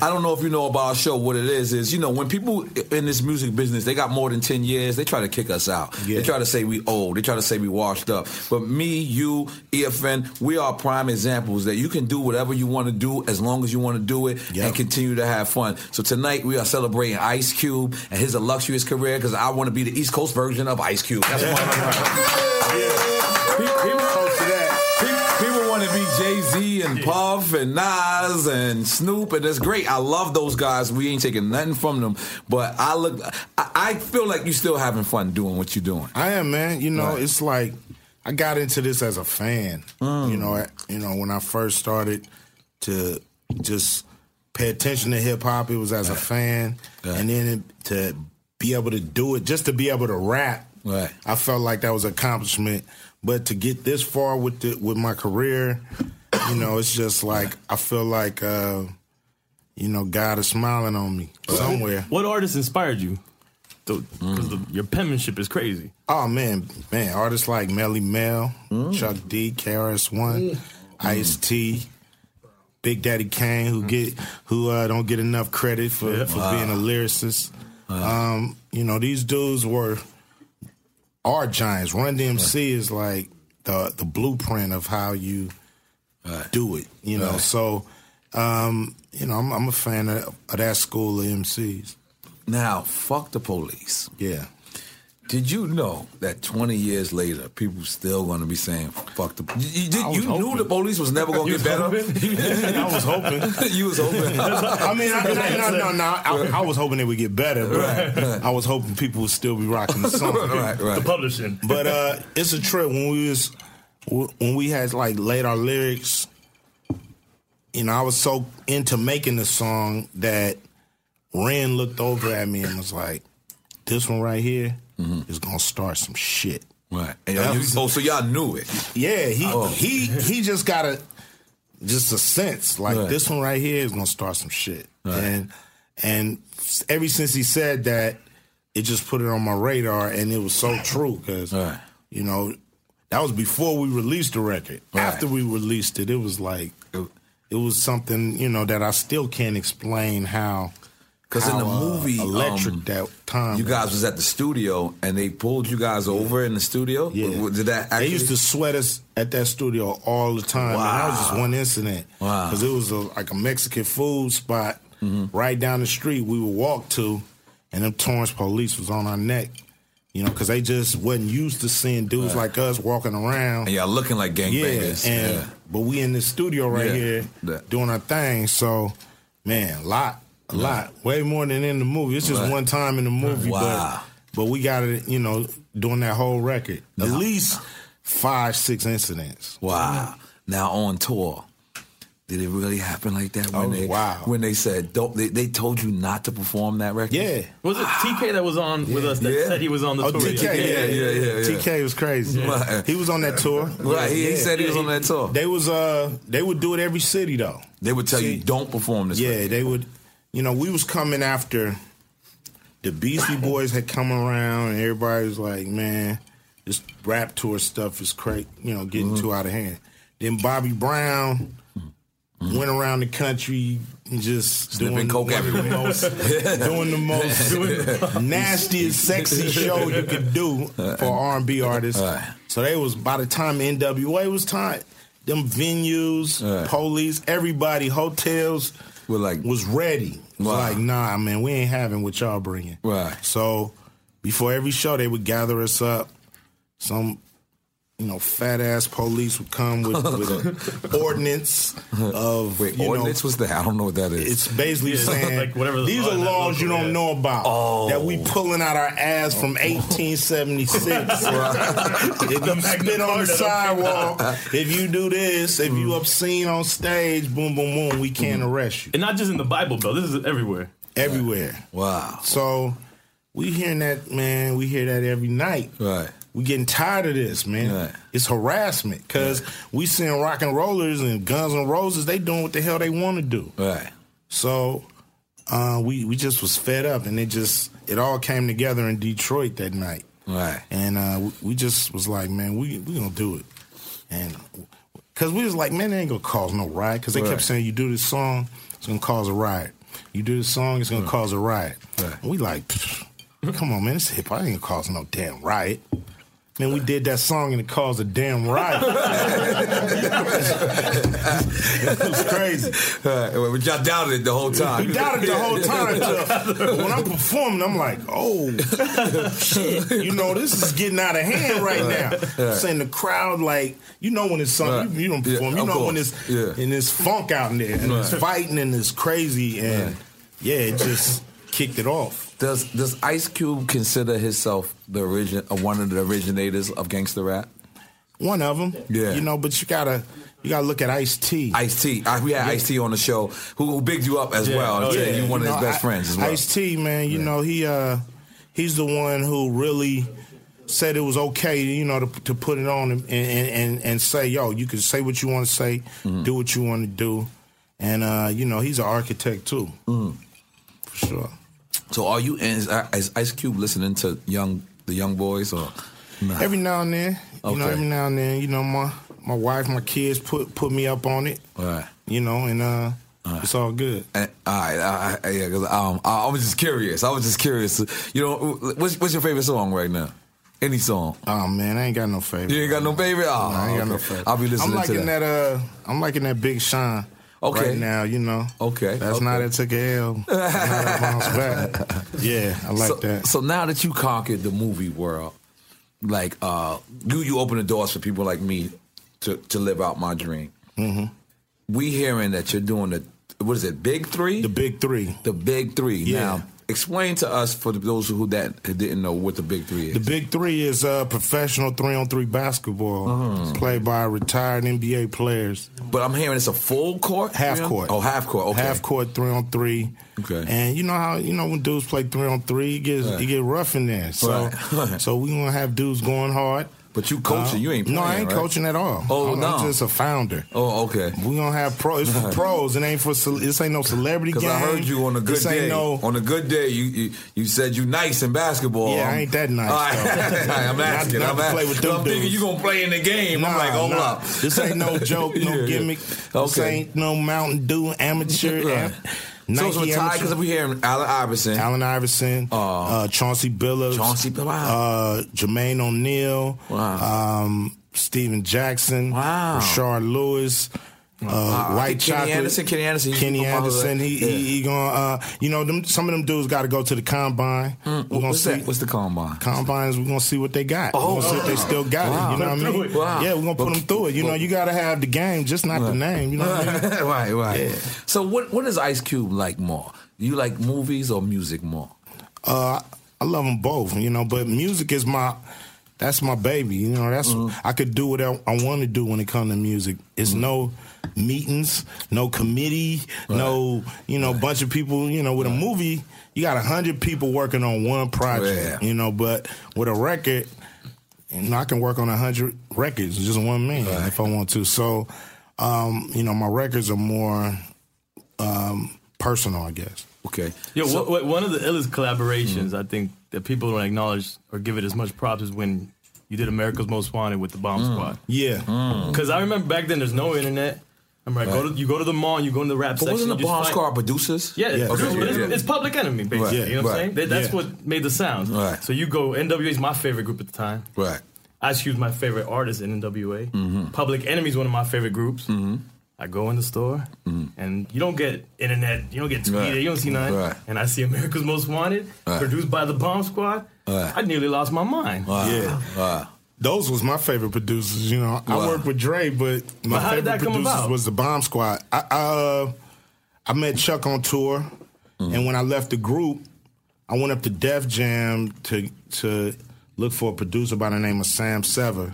[SPEAKER 9] I don't know if you know about our show. What it is is, you know, when people in this music business, they got more than ten years. They try to kick us out. They try to say we old. They try to say we washed up. But me, you, EFN, we are prime examples that you can do whatever you want to do as long as you want to do it and continue to have fun. So tonight we are celebrating Ice Cube and his illustrious career because I want to be the East Coast version of Ice Cube. That's People, Jay Z and Puff and Nas and Snoop, and that's great. I love those guys. We ain't taking nothing from them, but I look, I, I feel like you're still having fun doing what you're doing.
[SPEAKER 12] I am, man. You know,
[SPEAKER 9] Right.
[SPEAKER 12] it's like I got into this as a fan.
[SPEAKER 9] Mm.
[SPEAKER 12] You know, I- you know when I first started to just pay attention to hip hop, it was as a fan, and then it, to be able to do it, just to be able to rap.
[SPEAKER 9] Right.
[SPEAKER 12] I felt like that was an accomplishment. But to get this far with the, with my career, you know, it's just like I feel like uh, you know God is smiling on me somewhere.
[SPEAKER 10] What artist inspired you? Because your penmanship is crazy.
[SPEAKER 12] Oh man, man, artists like Melle Mel, Chuck D, KRS One, Ice T, Big Daddy Kane, who get who uh, don't get enough credit for,
[SPEAKER 10] Yeah.
[SPEAKER 12] for
[SPEAKER 10] Wow.
[SPEAKER 12] being a lyricist. Um, you know, these dudes were are giants. Run DMC is like the the blueprint of how you do it. You know,
[SPEAKER 9] Right.
[SPEAKER 12] so um, you know, I'm, I'm a fan of, of that school of MCs.
[SPEAKER 9] Now, fuck the police.
[SPEAKER 12] Yeah.
[SPEAKER 9] Did you know that 20 years later, people still going to be saying "fuck the"? You, you,
[SPEAKER 12] I
[SPEAKER 9] you knew the police was never going to get better.
[SPEAKER 12] I was hoping.
[SPEAKER 9] you was hoping.
[SPEAKER 12] I mean, I, no, no, no, no. I, I was hoping it would get better, but
[SPEAKER 9] Right, right.
[SPEAKER 12] I was hoping people would still be rocking the song.
[SPEAKER 9] Right, right. The
[SPEAKER 10] publishing.
[SPEAKER 12] But uh, it's a trip when we was when we had like laid our lyrics. You know, I was so into making the song that Ren looked over at me and was like, "This one right here Mm-hmm. is gonna start some shit."
[SPEAKER 9] Right. Oh, so y'all knew it.
[SPEAKER 12] Yeah, he
[SPEAKER 9] Oh.
[SPEAKER 12] he he just got a just a sense like
[SPEAKER 9] Right.
[SPEAKER 12] this one right here is gonna start some shit,
[SPEAKER 9] Right.
[SPEAKER 12] and and ever since he said that, it just put it on my radar, and it was so true because you know that was before we released the record. After we released it, it was like it was something you know that I still can't explain how.
[SPEAKER 9] Because in the
[SPEAKER 12] uh,
[SPEAKER 9] movie,
[SPEAKER 12] electric
[SPEAKER 9] um,
[SPEAKER 12] that time,
[SPEAKER 9] you guys was at the studio and they pulled you guys over in the studio.
[SPEAKER 12] Yeah.
[SPEAKER 9] Did that actually?
[SPEAKER 12] They used to sweat us at that studio all the time. man. That was just one incident.
[SPEAKER 9] Wow. Mm-hmm.
[SPEAKER 12] Because it was a, like a Mexican food spot right down the street we would walk to, and them Torrance police was on our neck. You know, because they just wasn't used to seeing dudes
[SPEAKER 9] Right.
[SPEAKER 12] like us walking around.
[SPEAKER 9] And y'all looking like gangbangers.
[SPEAKER 12] Yeah, and
[SPEAKER 9] Yeah.
[SPEAKER 12] but we in the studio right
[SPEAKER 9] Yeah.
[SPEAKER 12] here
[SPEAKER 9] Yeah.
[SPEAKER 12] doing our thing. So, man, a lot, a
[SPEAKER 9] Yeah.
[SPEAKER 12] lot, way more than in the movie. It's just
[SPEAKER 9] Right.
[SPEAKER 12] one time in the movie,
[SPEAKER 9] Wow.
[SPEAKER 12] but but we got it, you know, doing that whole record. At least five, six incidents.
[SPEAKER 9] Wow. Now on tour, did it really happen like that? When
[SPEAKER 12] Oh,
[SPEAKER 9] they,
[SPEAKER 12] wow.
[SPEAKER 9] When they said don't, they, they told you not to perform that record.
[SPEAKER 12] Yeah.
[SPEAKER 10] Was it TK that was on with us that
[SPEAKER 9] Yeah.
[SPEAKER 10] said he was on the
[SPEAKER 12] Oh,
[SPEAKER 10] tour?
[SPEAKER 12] TK, yeah,
[SPEAKER 9] yeah, yeah, yeah.
[SPEAKER 12] TK was crazy.
[SPEAKER 9] Right.
[SPEAKER 12] He was on that tour.
[SPEAKER 9] Right, he- he said he was on that tour.
[SPEAKER 12] They was uh they would do it every city though.
[SPEAKER 9] They would tell you don't perform this.
[SPEAKER 12] Yeah,
[SPEAKER 9] record.
[SPEAKER 12] they would. You know, we was coming after the Beastie Boys had come around, and everybody was like, "Man, this rap tour stuff is crazy." You know, getting
[SPEAKER 9] Mm-hmm.
[SPEAKER 12] too out of hand. Then Bobby Brown went around the country and just
[SPEAKER 9] Sniffing
[SPEAKER 12] doing
[SPEAKER 9] coke
[SPEAKER 12] one the
[SPEAKER 9] everywhere.
[SPEAKER 12] most, doing the most nastiest, sexy show you could do for R and B artists. So they was by the time NWA was time, them venues, police, everybody, hotels
[SPEAKER 9] were like
[SPEAKER 12] was ready. It was like, nah, man, we ain't having what y'all bringing.
[SPEAKER 9] Right.
[SPEAKER 12] So before every show, they would gather us up. Some, you know, fat ass police would come with, with an ordinance of
[SPEAKER 9] Wait,
[SPEAKER 12] you know,
[SPEAKER 9] ordinance was that? I don't know what that is.
[SPEAKER 12] it's basically
[SPEAKER 10] Yeah,
[SPEAKER 12] saying
[SPEAKER 10] like whatever the
[SPEAKER 12] these
[SPEAKER 10] law
[SPEAKER 12] are laws you don't
[SPEAKER 10] is.
[SPEAKER 12] know about
[SPEAKER 9] Oh.
[SPEAKER 12] that we pulling out our ass from 1876. if you spit on the sidewalk, if you do this, if you mm. obscene on stage, boom, boom, boom, we can't mm. arrest you
[SPEAKER 10] And not just in the Bible Belt. This is everywhere.
[SPEAKER 12] everywhere.
[SPEAKER 9] wow.
[SPEAKER 12] So we hearing that, man. We hear that every night.
[SPEAKER 9] Right.
[SPEAKER 12] We getting tired of this, man.
[SPEAKER 9] Right.
[SPEAKER 12] It's harassment because we seeing rock and rollers and Guns and Roses. They doing what the hell they want to do.
[SPEAKER 9] Right.
[SPEAKER 12] So uh, we we just was fed up, and it just it all came together in Detroit that night.
[SPEAKER 9] Right.
[SPEAKER 12] And uh, we- we just was like, man, we we gonna do it, and because we was like, man, it ain't gonna cause no riot. Because they
[SPEAKER 9] Right.
[SPEAKER 12] kept saying, you do this song, it's gonna cause a riot. You do this song, it's gonna cause a riot. And we like, "Pfft, come on, man, this hip hop ain't gonna cause no damn riot. Man, we did that song and it caused a damn riot. it was crazy.
[SPEAKER 9] Right. But y'all doubted it the whole time.
[SPEAKER 12] We doubted the whole time. when I'm performing, I'm like, oh shit, you know, this is getting out of hand right now.
[SPEAKER 9] Right.
[SPEAKER 12] Saying the crowd, like, you know, when it's something you, you don't
[SPEAKER 9] Yeah,
[SPEAKER 12] perform, you
[SPEAKER 9] of
[SPEAKER 12] know when it's
[SPEAKER 9] Yeah.
[SPEAKER 12] and it's funk out in there and it's fighting and it's crazy and yeah, it just kicked it off.
[SPEAKER 9] Does Does Ice Cube consider himself the origin, uh, one of the originators of gangster rap?
[SPEAKER 12] One of them,
[SPEAKER 9] Yeah.
[SPEAKER 12] you know, but you gotta you gotta look at Ice T.
[SPEAKER 9] Ice T. We had
[SPEAKER 12] Yeah.
[SPEAKER 9] Ice T on the show, who, who bigged you up as
[SPEAKER 12] Yeah.
[SPEAKER 9] well.
[SPEAKER 12] Oh,
[SPEAKER 9] yeah,
[SPEAKER 12] yeah.
[SPEAKER 9] you one of his best
[SPEAKER 12] I-
[SPEAKER 9] friends as well.
[SPEAKER 12] Ice T, man, you know he uh he's the one who really said it was okay, you know, to, to put it on and, and and and say, yo, you can say what you want to say,
[SPEAKER 9] Mm-hmm.
[SPEAKER 12] do what you want to do, and uh, you know he's an architect too,
[SPEAKER 9] Mm.
[SPEAKER 12] for sure.
[SPEAKER 9] So, are you is, is Ice Cube listening to young the young boys or? Nah?
[SPEAKER 12] Every now and then, you know, every now and then, you know, my my wife, my kids put put me up on it,
[SPEAKER 9] Right.
[SPEAKER 12] you know, and uh, it's all good.
[SPEAKER 9] And, all right, I, I, yeah, um, I, I was just curious. I was just curious. You know, what's, what's your favorite song right now? Any song?
[SPEAKER 12] Oh man, I ain't got no favorite.
[SPEAKER 9] You ain't got no favorite? Oh,
[SPEAKER 12] I ain't got no favorite.
[SPEAKER 9] I'll be listening
[SPEAKER 12] I'm liking
[SPEAKER 9] to that.
[SPEAKER 12] that. uh, I'm liking that Big Sean.
[SPEAKER 9] Okay.
[SPEAKER 12] Right now, you know.
[SPEAKER 9] Okay.
[SPEAKER 12] That's
[SPEAKER 9] okay.
[SPEAKER 12] not it took a L. Not a back. Yeah, I like
[SPEAKER 9] so,
[SPEAKER 12] that.
[SPEAKER 9] So now that you conquered the movie world, like uh, you you open the doors for people like me to to live out my dream.
[SPEAKER 12] hmm
[SPEAKER 9] We hearing that you're doing the what is it, Big Three? The
[SPEAKER 12] Big Three.
[SPEAKER 9] The Big Three.
[SPEAKER 12] Yeah.
[SPEAKER 9] Now, explain to us for those who that didn't know what the Big Three is.
[SPEAKER 12] The Big Three is uh, professional three on three basketball. It's played by retired NBA players.
[SPEAKER 9] But I'm hearing it's a full court,
[SPEAKER 12] half court.
[SPEAKER 9] Oh, half court. Okay.
[SPEAKER 12] half court three on three.
[SPEAKER 9] Okay.
[SPEAKER 12] And you know how you know when dudes play three on three, it gets
[SPEAKER 9] Right.
[SPEAKER 12] it get rough in there. So
[SPEAKER 9] Right.
[SPEAKER 12] so we gonna have dudes going hard.
[SPEAKER 9] But you coaching, you ain't
[SPEAKER 12] No, I ain't
[SPEAKER 9] right?
[SPEAKER 12] coaching at all.
[SPEAKER 9] Oh,
[SPEAKER 12] I'm,
[SPEAKER 9] no.
[SPEAKER 12] I'm just a founder.
[SPEAKER 9] Oh, okay.
[SPEAKER 12] We gonna have pros. It's for pros. It ain't for. ce- This ain't no celebrity game.
[SPEAKER 9] I heard you on a good
[SPEAKER 12] this
[SPEAKER 9] day.
[SPEAKER 12] No,
[SPEAKER 9] on a good day, you, you you said you nice in basketball.
[SPEAKER 12] Yeah, I ain't that nice,
[SPEAKER 9] All right. I'm asking.
[SPEAKER 12] not
[SPEAKER 9] I'm,
[SPEAKER 12] play with them
[SPEAKER 9] I'm thinking you gonna play in the game. I'm like, hold
[SPEAKER 12] nah.
[SPEAKER 9] up.
[SPEAKER 12] This ain't no joke, no
[SPEAKER 9] Yeah, yeah.
[SPEAKER 12] gimmick. This ain't no Mountain Dew amateur.
[SPEAKER 9] Right.
[SPEAKER 12] am-
[SPEAKER 9] So it's retired because we're hearing Allen Iverson.
[SPEAKER 12] Allen Iverson, uh, Chauncey Billups,
[SPEAKER 9] Chauncey Billups,
[SPEAKER 12] uh, Jermaine O'Neal, um, Stephen Jackson,
[SPEAKER 9] Wow.
[SPEAKER 12] Rashard Lewis. Uh,
[SPEAKER 9] Wow.
[SPEAKER 12] White
[SPEAKER 9] Kenny
[SPEAKER 12] chocolate.
[SPEAKER 9] Anderson, Kenny Anderson,
[SPEAKER 12] Kenny Anderson. He,
[SPEAKER 9] Yeah.
[SPEAKER 12] he he gonna uh, you know them. Some of them dudes got to go to the combine. We're gonna
[SPEAKER 9] Mm, What's
[SPEAKER 12] see.
[SPEAKER 9] that? What's the combine?
[SPEAKER 12] Combines, we're gonna see what they got.
[SPEAKER 9] Oh,
[SPEAKER 12] we're gonna see if they still got
[SPEAKER 9] wow.
[SPEAKER 12] it. You know what I mean?
[SPEAKER 9] Wow.
[SPEAKER 12] Yeah, we're gonna put them through it. You know, you gotta have the game, just not the name. You know what I mean?
[SPEAKER 9] right, right.
[SPEAKER 12] Yeah.
[SPEAKER 9] So what what does Ice Cube like more? You like movies or music more?
[SPEAKER 12] Uh, I love them both, you know, but music is my that's my baby. You know, that's I could do what I, I want to do when it comes to music. It's no meetings, no committee, no you know bunch of people. You know, with a movie, you got a hundred people working on one project. You know, but with a record, you know, I can work on a hundred records, just one man if I want to. So, um, you know, my records are more um, personal, I guess.
[SPEAKER 9] Okay.
[SPEAKER 10] Yo, what, what, one of the illest collaborations
[SPEAKER 12] Mm-hmm.
[SPEAKER 10] I think that people don't acknowledge or give it as much props is when you did America's Most Wanted with the Bomb
[SPEAKER 12] Mm.
[SPEAKER 10] Squad.
[SPEAKER 12] Yeah.
[SPEAKER 10] Because I remember back then there's no internet. I'm like, go to, you go to the mall, and you go in the rap
[SPEAKER 9] But
[SPEAKER 10] section.
[SPEAKER 9] wasn't the
[SPEAKER 10] you
[SPEAKER 9] Bomb Squad producers?
[SPEAKER 10] Yeah, it's,
[SPEAKER 9] Okay,
[SPEAKER 10] produced, but it's,
[SPEAKER 9] yeah.
[SPEAKER 10] it's Public Enemy, basically.
[SPEAKER 9] Right,
[SPEAKER 10] You know what I'm saying? That, that's
[SPEAKER 9] Yeah.
[SPEAKER 10] what made the sound.
[SPEAKER 9] Right.
[SPEAKER 10] So you go, NWA's my favorite group at the time.
[SPEAKER 9] Right.
[SPEAKER 10] Ice Cube's my favorite artist in NWA.
[SPEAKER 9] Mm-hmm.
[SPEAKER 10] Public Enemy's one of my favorite groups. I go in the store, and you don't get internet, you don't get Twitter.
[SPEAKER 9] Right.
[SPEAKER 10] you don't see nothing.
[SPEAKER 9] Right.
[SPEAKER 10] And I see America's Most Wanted,
[SPEAKER 12] Right.
[SPEAKER 10] produced by the Bomb Squad.
[SPEAKER 12] Right.
[SPEAKER 10] I nearly lost my mind.
[SPEAKER 12] Yeah. Those was my favorite producers. You know, I worked with Dre, but my
[SPEAKER 10] But
[SPEAKER 12] favorite producers
[SPEAKER 10] about?
[SPEAKER 12] was the Bomb Squad. I I, uh, I met Chuck on tour, and when I left the group, I went up to Def Jam to to look for a producer by the name of Sam Sever,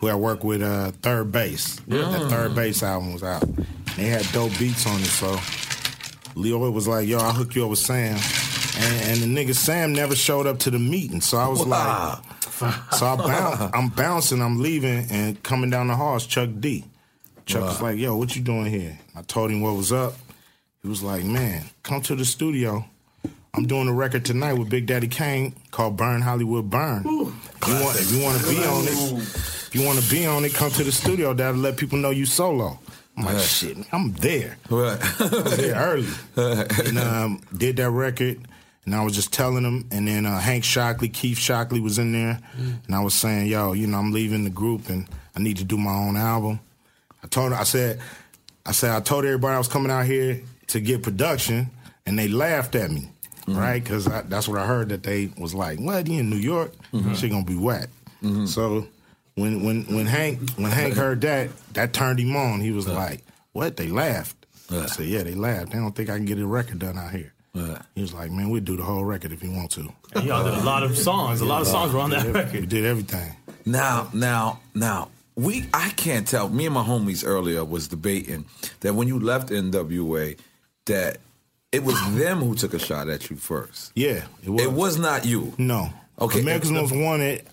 [SPEAKER 12] who I worked with uh, Third Base.
[SPEAKER 10] Yeah.
[SPEAKER 12] That Third Base album was out. They had dope beats on it, so Lyor was like, "Yo, I'll hook you up with Sam." And, and the nigga Sam never showed up to the meeting, so I was
[SPEAKER 9] Wow.
[SPEAKER 12] like, so I bounce, I'm bouncing, I'm leaving, and coming down the hall is Chuck D. Chuck was like, "Yo, what you doing here?" I told him what was up. He was like, "Man, come to the studio. I'm doing a record tonight with Big Daddy Kane called Burn Hollywood Burn. If you want, if you want to be on it, you want to be on it, come to the studio. That'll let people know you solo." I'm like,
[SPEAKER 9] Right.
[SPEAKER 12] "Shit, I'm there."
[SPEAKER 9] Right.
[SPEAKER 12] I was there early. and um, did that record. And I was just telling them. And then uh, Hank Shocklee, Keith Shocklee was in there. And I was saying, yo, you know, I'm leaving the group and I need to do my own album. I told her, I said, I said, I told everybody I was coming out here to get production. And they laughed at me, right? Because that's what I heard that they was like, what, you in New York?
[SPEAKER 9] Mhm.
[SPEAKER 12] Shit gonna be whack. So when when when Hank when Hank heard that, that turned him on. He was like, "What?" They laughed. I said, "Yeah, they laughed. They don't think I can get a record done out here." He was like, "Man, we'd do the whole record if you want to."
[SPEAKER 10] And y'all did a lot of songs. A lot of songs were on that
[SPEAKER 12] We
[SPEAKER 10] record.
[SPEAKER 12] We did everything.
[SPEAKER 9] Now, now, now, we I can't tell. Me and my homies earlier was debating that when you left NWA, that it was them who took a shot at you first.
[SPEAKER 12] Yeah, it was.
[SPEAKER 9] It was not you.
[SPEAKER 12] No.
[SPEAKER 9] Okay.
[SPEAKER 12] America's Most Wanted.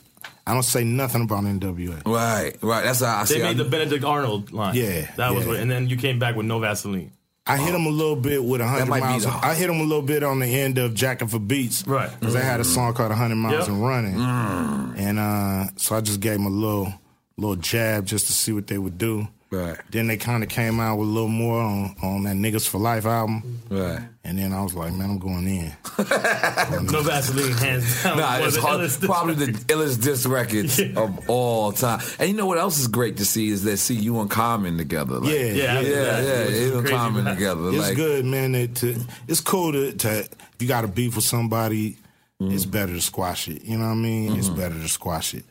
[SPEAKER 12] I don't say nothing about NWA.
[SPEAKER 9] Right, right. That's how I
[SPEAKER 10] They
[SPEAKER 9] see.
[SPEAKER 10] made the Benedict Arnold line.
[SPEAKER 12] Yeah,
[SPEAKER 10] that was
[SPEAKER 12] yeah.
[SPEAKER 10] what, and then you came back with no Vaseline.
[SPEAKER 12] I hit him a little bit with 100 miles.
[SPEAKER 10] the-
[SPEAKER 12] I hit him a little bit on the end of Jacking for Beats.
[SPEAKER 10] Right.
[SPEAKER 12] Because I had a song called 100 Miles
[SPEAKER 10] Yep.
[SPEAKER 12] and Running.
[SPEAKER 9] Mm.
[SPEAKER 12] And uh, so I just gave him a little little jab just to see what they would do.
[SPEAKER 9] Right.
[SPEAKER 12] Then they kind of came out with a little more on, on that Niggas for Life album.
[SPEAKER 9] Right.
[SPEAKER 12] And then I was like, man, I'm going in.
[SPEAKER 10] No Vaseline, hands down.
[SPEAKER 9] Nah, it's hard, probably the illest disc records of all time. And you know what else is great to see is that see you and Common together. Like,
[SPEAKER 12] Yeah,
[SPEAKER 9] yeah,
[SPEAKER 12] yeah,
[SPEAKER 9] yeah,
[SPEAKER 12] yeah.
[SPEAKER 9] yeah. You and Common together.
[SPEAKER 12] It's
[SPEAKER 9] like,
[SPEAKER 12] good, man. It, to, it's cool to, to if you got a beef with somebody,
[SPEAKER 9] Mm-hmm.
[SPEAKER 12] it's better to squash it. You know what I mean? It's better to squash it.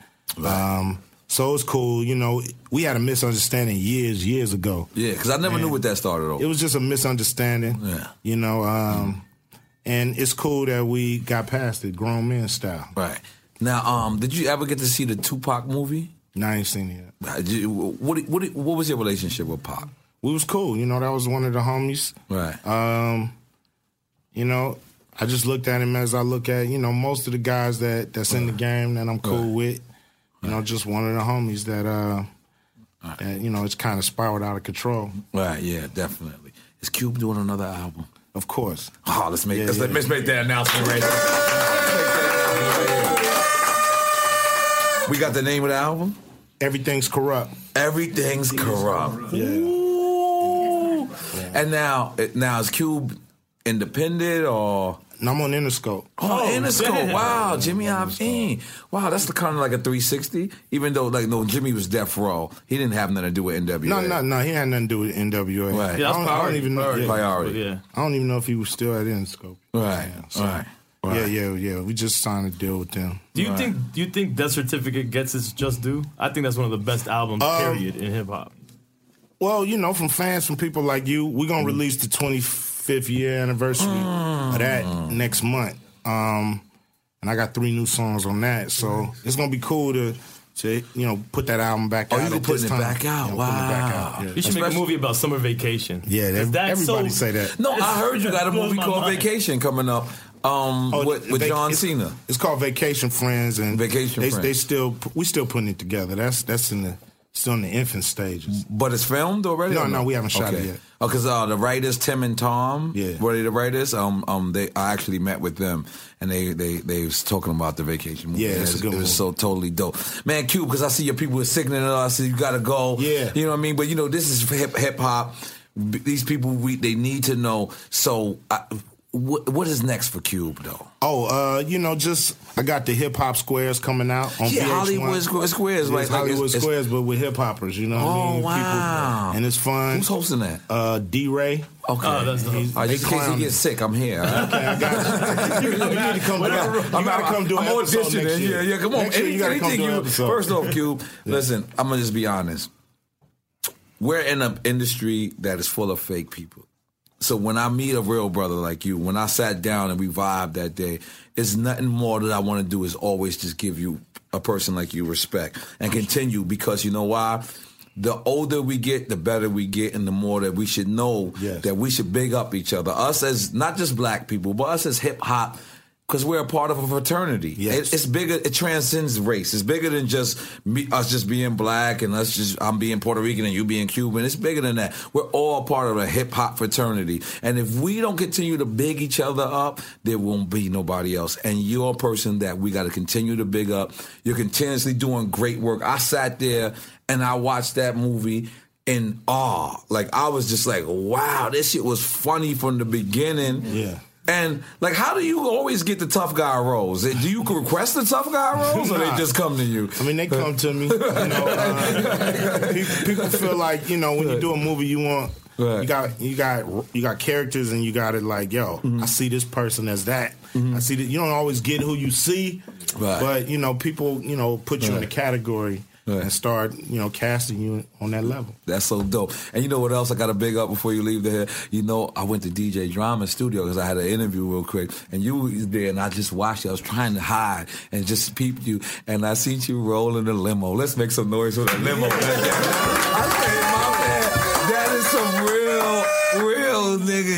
[SPEAKER 12] Um, so it's cool. You know, we had a misunderstanding years, years ago.
[SPEAKER 9] Yeah, because I never knew what that started over.
[SPEAKER 12] It was just a misunderstanding.
[SPEAKER 9] Yeah.
[SPEAKER 12] You know, um, and it's cool that we got past it, grown men style.
[SPEAKER 9] Right. Now, um, did you ever get to see the Tupac movie?
[SPEAKER 12] No, I ain't seen it yet.
[SPEAKER 9] What, what, what was your relationship with Pac?
[SPEAKER 12] We was cool. You know, that was one of the homies.
[SPEAKER 9] Right.
[SPEAKER 12] Um, you know, I just looked at him as I look at, you know, most of the guys that that's in the game that I'm cool with. You know, just one of the homies that uh that, you know, it's kind of spiraled out of control.
[SPEAKER 9] Right, yeah, definitely. Is Cube doing another album?
[SPEAKER 12] Of course.
[SPEAKER 9] Oh, let's make
[SPEAKER 12] Yeah,
[SPEAKER 9] let's,
[SPEAKER 12] yeah.
[SPEAKER 9] let's make that announcement right there. We got the name of the album?
[SPEAKER 12] Everything's corrupt.
[SPEAKER 9] Everything's corrupt.
[SPEAKER 12] Yeah.
[SPEAKER 9] Ooh. And now, now is Cube independent or?
[SPEAKER 12] No, I'm on Interscope.
[SPEAKER 9] Oh, Interscope.
[SPEAKER 12] damn.
[SPEAKER 9] Wow, Jimmy Iovine. Wow, that's the kind of like a 360. Even though, like, no, Jimmy was Death Row. He didn't have nothing to do with NWA.
[SPEAKER 12] No, no, no. He had nothing to do with NWA.
[SPEAKER 9] Right.
[SPEAKER 12] I,
[SPEAKER 9] Yeah, that's
[SPEAKER 12] don't, I don't even know.
[SPEAKER 9] Priority. Priority.
[SPEAKER 10] Yeah.
[SPEAKER 12] I don't even know if he was still at Interscope.
[SPEAKER 9] Right.
[SPEAKER 12] So,
[SPEAKER 9] right.
[SPEAKER 12] Yeah, yeah, yeah. We just signed a deal with them.
[SPEAKER 10] Do you think do you think Death Certificate gets its just due? I think that's one of the best albums,
[SPEAKER 12] Um,
[SPEAKER 10] period, in hip hop.
[SPEAKER 12] Well, you know, from fans, from people like you, we're gonna release the 25th year anniversary of that next month. Um, and I got three new songs on that, so it's gonna be cool to, to you know, put that album back
[SPEAKER 9] Oh,
[SPEAKER 12] out.
[SPEAKER 9] you
[SPEAKER 12] at
[SPEAKER 9] can putting it back out.
[SPEAKER 12] Yeah, putting it back
[SPEAKER 9] Wow.
[SPEAKER 12] out, yeah.
[SPEAKER 10] You should make a movie about summer vacation.
[SPEAKER 12] Yeah,
[SPEAKER 10] 'Cause
[SPEAKER 12] that- everybody
[SPEAKER 10] so-
[SPEAKER 12] say that.
[SPEAKER 9] No, I heard you got a movie called
[SPEAKER 10] mind.
[SPEAKER 9] Vacation coming up um, with, with
[SPEAKER 12] Vac-
[SPEAKER 9] John
[SPEAKER 12] it's-
[SPEAKER 9] Cena.
[SPEAKER 12] It's called Vacation Friends, and
[SPEAKER 9] Vacation
[SPEAKER 12] they,
[SPEAKER 9] Friends.
[SPEAKER 12] They still we still putting it together. That's that's in the still in the infant stages.
[SPEAKER 9] But it's filmed already?
[SPEAKER 12] No, no, we haven't shot it yet.
[SPEAKER 9] Oh, because uh, the writers Tim and Tom,
[SPEAKER 12] Yeah.
[SPEAKER 9] were they the writers? Um, um, they I actually met with them, and they they they was talking about the vacation movie.
[SPEAKER 12] Yeah, it's a
[SPEAKER 9] it,
[SPEAKER 12] good
[SPEAKER 9] It was so totally dope, man. Cube, because I see your people are signaling us. You got to go.
[SPEAKER 12] Yeah.
[SPEAKER 9] you know what I mean. But you know, this is hip hip hop. These people, we they need to know. So, I, what what is next for Cube though?
[SPEAKER 12] Oh, uh, you know, just I got the hip hop squares coming out on
[SPEAKER 9] Yeah,
[SPEAKER 12] VH1.
[SPEAKER 9] Hollywood Squ- Squares,
[SPEAKER 12] Yeah,
[SPEAKER 9] like-
[SPEAKER 12] it's
[SPEAKER 9] like
[SPEAKER 12] Hollywood
[SPEAKER 9] it's- it's-
[SPEAKER 12] Squares, but with hip hoppers. You know what I
[SPEAKER 9] Oh,
[SPEAKER 12] mean?
[SPEAKER 9] wow.
[SPEAKER 12] and it's fun.
[SPEAKER 9] Who's hosting that?
[SPEAKER 12] Uh, DeRay.
[SPEAKER 9] Okay.
[SPEAKER 10] Oh, that's dope.
[SPEAKER 12] He's-
[SPEAKER 9] Uh, just in case he gets sick, I'm here.
[SPEAKER 12] Okay, I got you. you need to come do
[SPEAKER 9] Whatever.
[SPEAKER 12] You gotta come do an
[SPEAKER 9] I'm
[SPEAKER 12] episode
[SPEAKER 9] auditioning.
[SPEAKER 12] next year.
[SPEAKER 9] Yeah, yeah, come on.
[SPEAKER 12] Next year you gotta come
[SPEAKER 9] Anything
[SPEAKER 12] do an
[SPEAKER 9] you-
[SPEAKER 12] episode.
[SPEAKER 9] First off, Cube, listen, I'm gonna just be honest. We're in an industry that is full of fake people. So when I meet a real brother like you, when I sat down and we vibed that day, it's nothing more that I want to do is always just give you a person like you respect and continue because you know why? The older we get, the better we get, and the more that we should know
[SPEAKER 12] Yes.
[SPEAKER 9] that we should big up each other. Us as not just black people, but us as hip hop because we're a part of a fraternity.
[SPEAKER 12] Yes.
[SPEAKER 9] It, it's bigger. It transcends race. It's bigger than just me, us just being black and us just I'm being Puerto Rican and you being Cuban. It's bigger than that. We're all part of a hip hop fraternity. And if we don't continue to big each other up, there won't be nobody else. And you're a person that we got to continue to big up. You're continuously doing great work. I sat there and I watched that movie in awe. Like I was just like, wow, this shit was funny from the beginning.
[SPEAKER 12] Yeah.
[SPEAKER 9] And like, how do you always get the tough guy roles? Do you request the tough guy roles, or they just come to you?
[SPEAKER 12] I mean, they come to me. You know, uh, people, people feel like you know when you do a movie, you want you got you got you got characters, and you got it like, yo,
[SPEAKER 9] Mm-hmm.
[SPEAKER 12] I see this person as that. I see that you don't always get who you see,
[SPEAKER 9] Right.
[SPEAKER 12] but you know, people you know put you in a category and start you know casting you on that level.
[SPEAKER 9] That's so dope. And you know what else I got to big up before you leave there? You know, I went to DJ Drama Studio because I had an interview real quick, and you was there, and I just watched you. I was trying to hide and just peeped you, and I seen you roll in the limo. Let's make some noise with a limo. I said, my man, that is some real,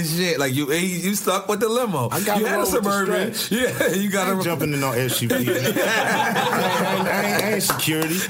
[SPEAKER 9] nigga shit. Like you, you stuck with the limo.
[SPEAKER 12] I got
[SPEAKER 9] you had a
[SPEAKER 12] roll with the
[SPEAKER 9] suburban. Yeah, you got to
[SPEAKER 12] ain't jumping in no SUV. I, ain't, I ain't- I ain't security.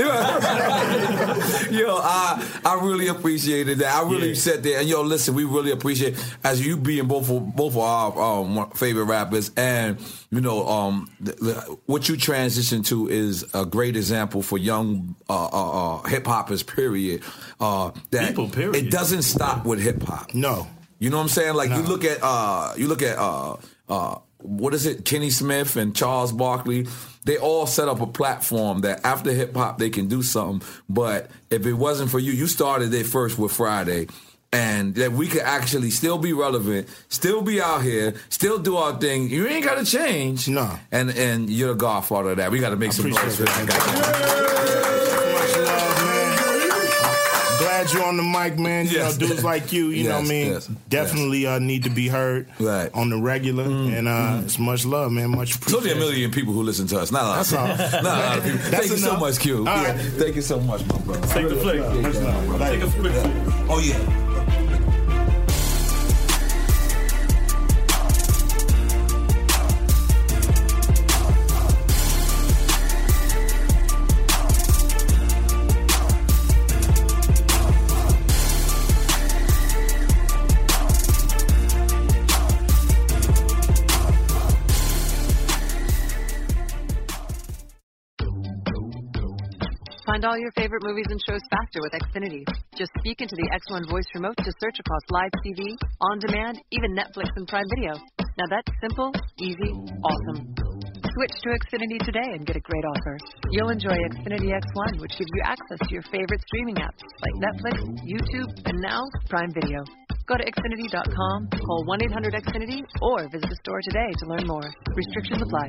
[SPEAKER 9] yo, I I really appreciated that. I really
[SPEAKER 12] Yeah.
[SPEAKER 9] sat there and yo, listen, we really appreciate as you being both of, both of our um, favorite rappers, and you know, um, the, the, what you transition to is a great example for young uh, uh, uh, hip hoppers. Period. Uh, that
[SPEAKER 12] People, period.
[SPEAKER 9] It doesn't stop with hip hop.
[SPEAKER 12] No.
[SPEAKER 9] You know what I'm saying? Like you look at uh you look at uh uh what is it? Kenny Smith and Charles Barkley. They all set up a platform that after hip hop they can do something. But if it wasn't for you, you started it first with Friday. And that we could actually still be relevant, still be out here, still do our thing. You ain't gotta change.
[SPEAKER 12] No.
[SPEAKER 9] And and you're the godfather of that. We gotta make some noise for that guy.
[SPEAKER 12] Glad you on the mic, man. You
[SPEAKER 9] Yes.
[SPEAKER 12] know, dudes like you, you know what I mean,
[SPEAKER 9] yes,
[SPEAKER 12] definitely uh, need to be heard on the regular. And uh, it's much love, man. Much
[SPEAKER 9] It's only a million people who listen to us. Not a lot.
[SPEAKER 12] That's
[SPEAKER 9] of
[SPEAKER 12] all.
[SPEAKER 9] people. Not a lot of people.
[SPEAKER 12] That's
[SPEAKER 9] Thank you so much, Q.
[SPEAKER 12] All
[SPEAKER 9] Thank you so much, my brother.
[SPEAKER 10] Take the flick. Take a quick flick.
[SPEAKER 9] Oh yeah.
[SPEAKER 23] Find all your favorite movies and shows faster with Xfinity. Just speak into the X1 voice remote to search across live TV, on demand, even Netflix and Prime Video. Now that's simple, easy, awesome. Switch to Xfinity today and get a great offer. You'll enjoy Xfinity X1, which gives you access to your favorite streaming apps like Netflix, YouTube, and now Prime Video. Go to Xfinity.com, call 1 800 Xfinity, or visit the store today to learn more. Restrictions apply.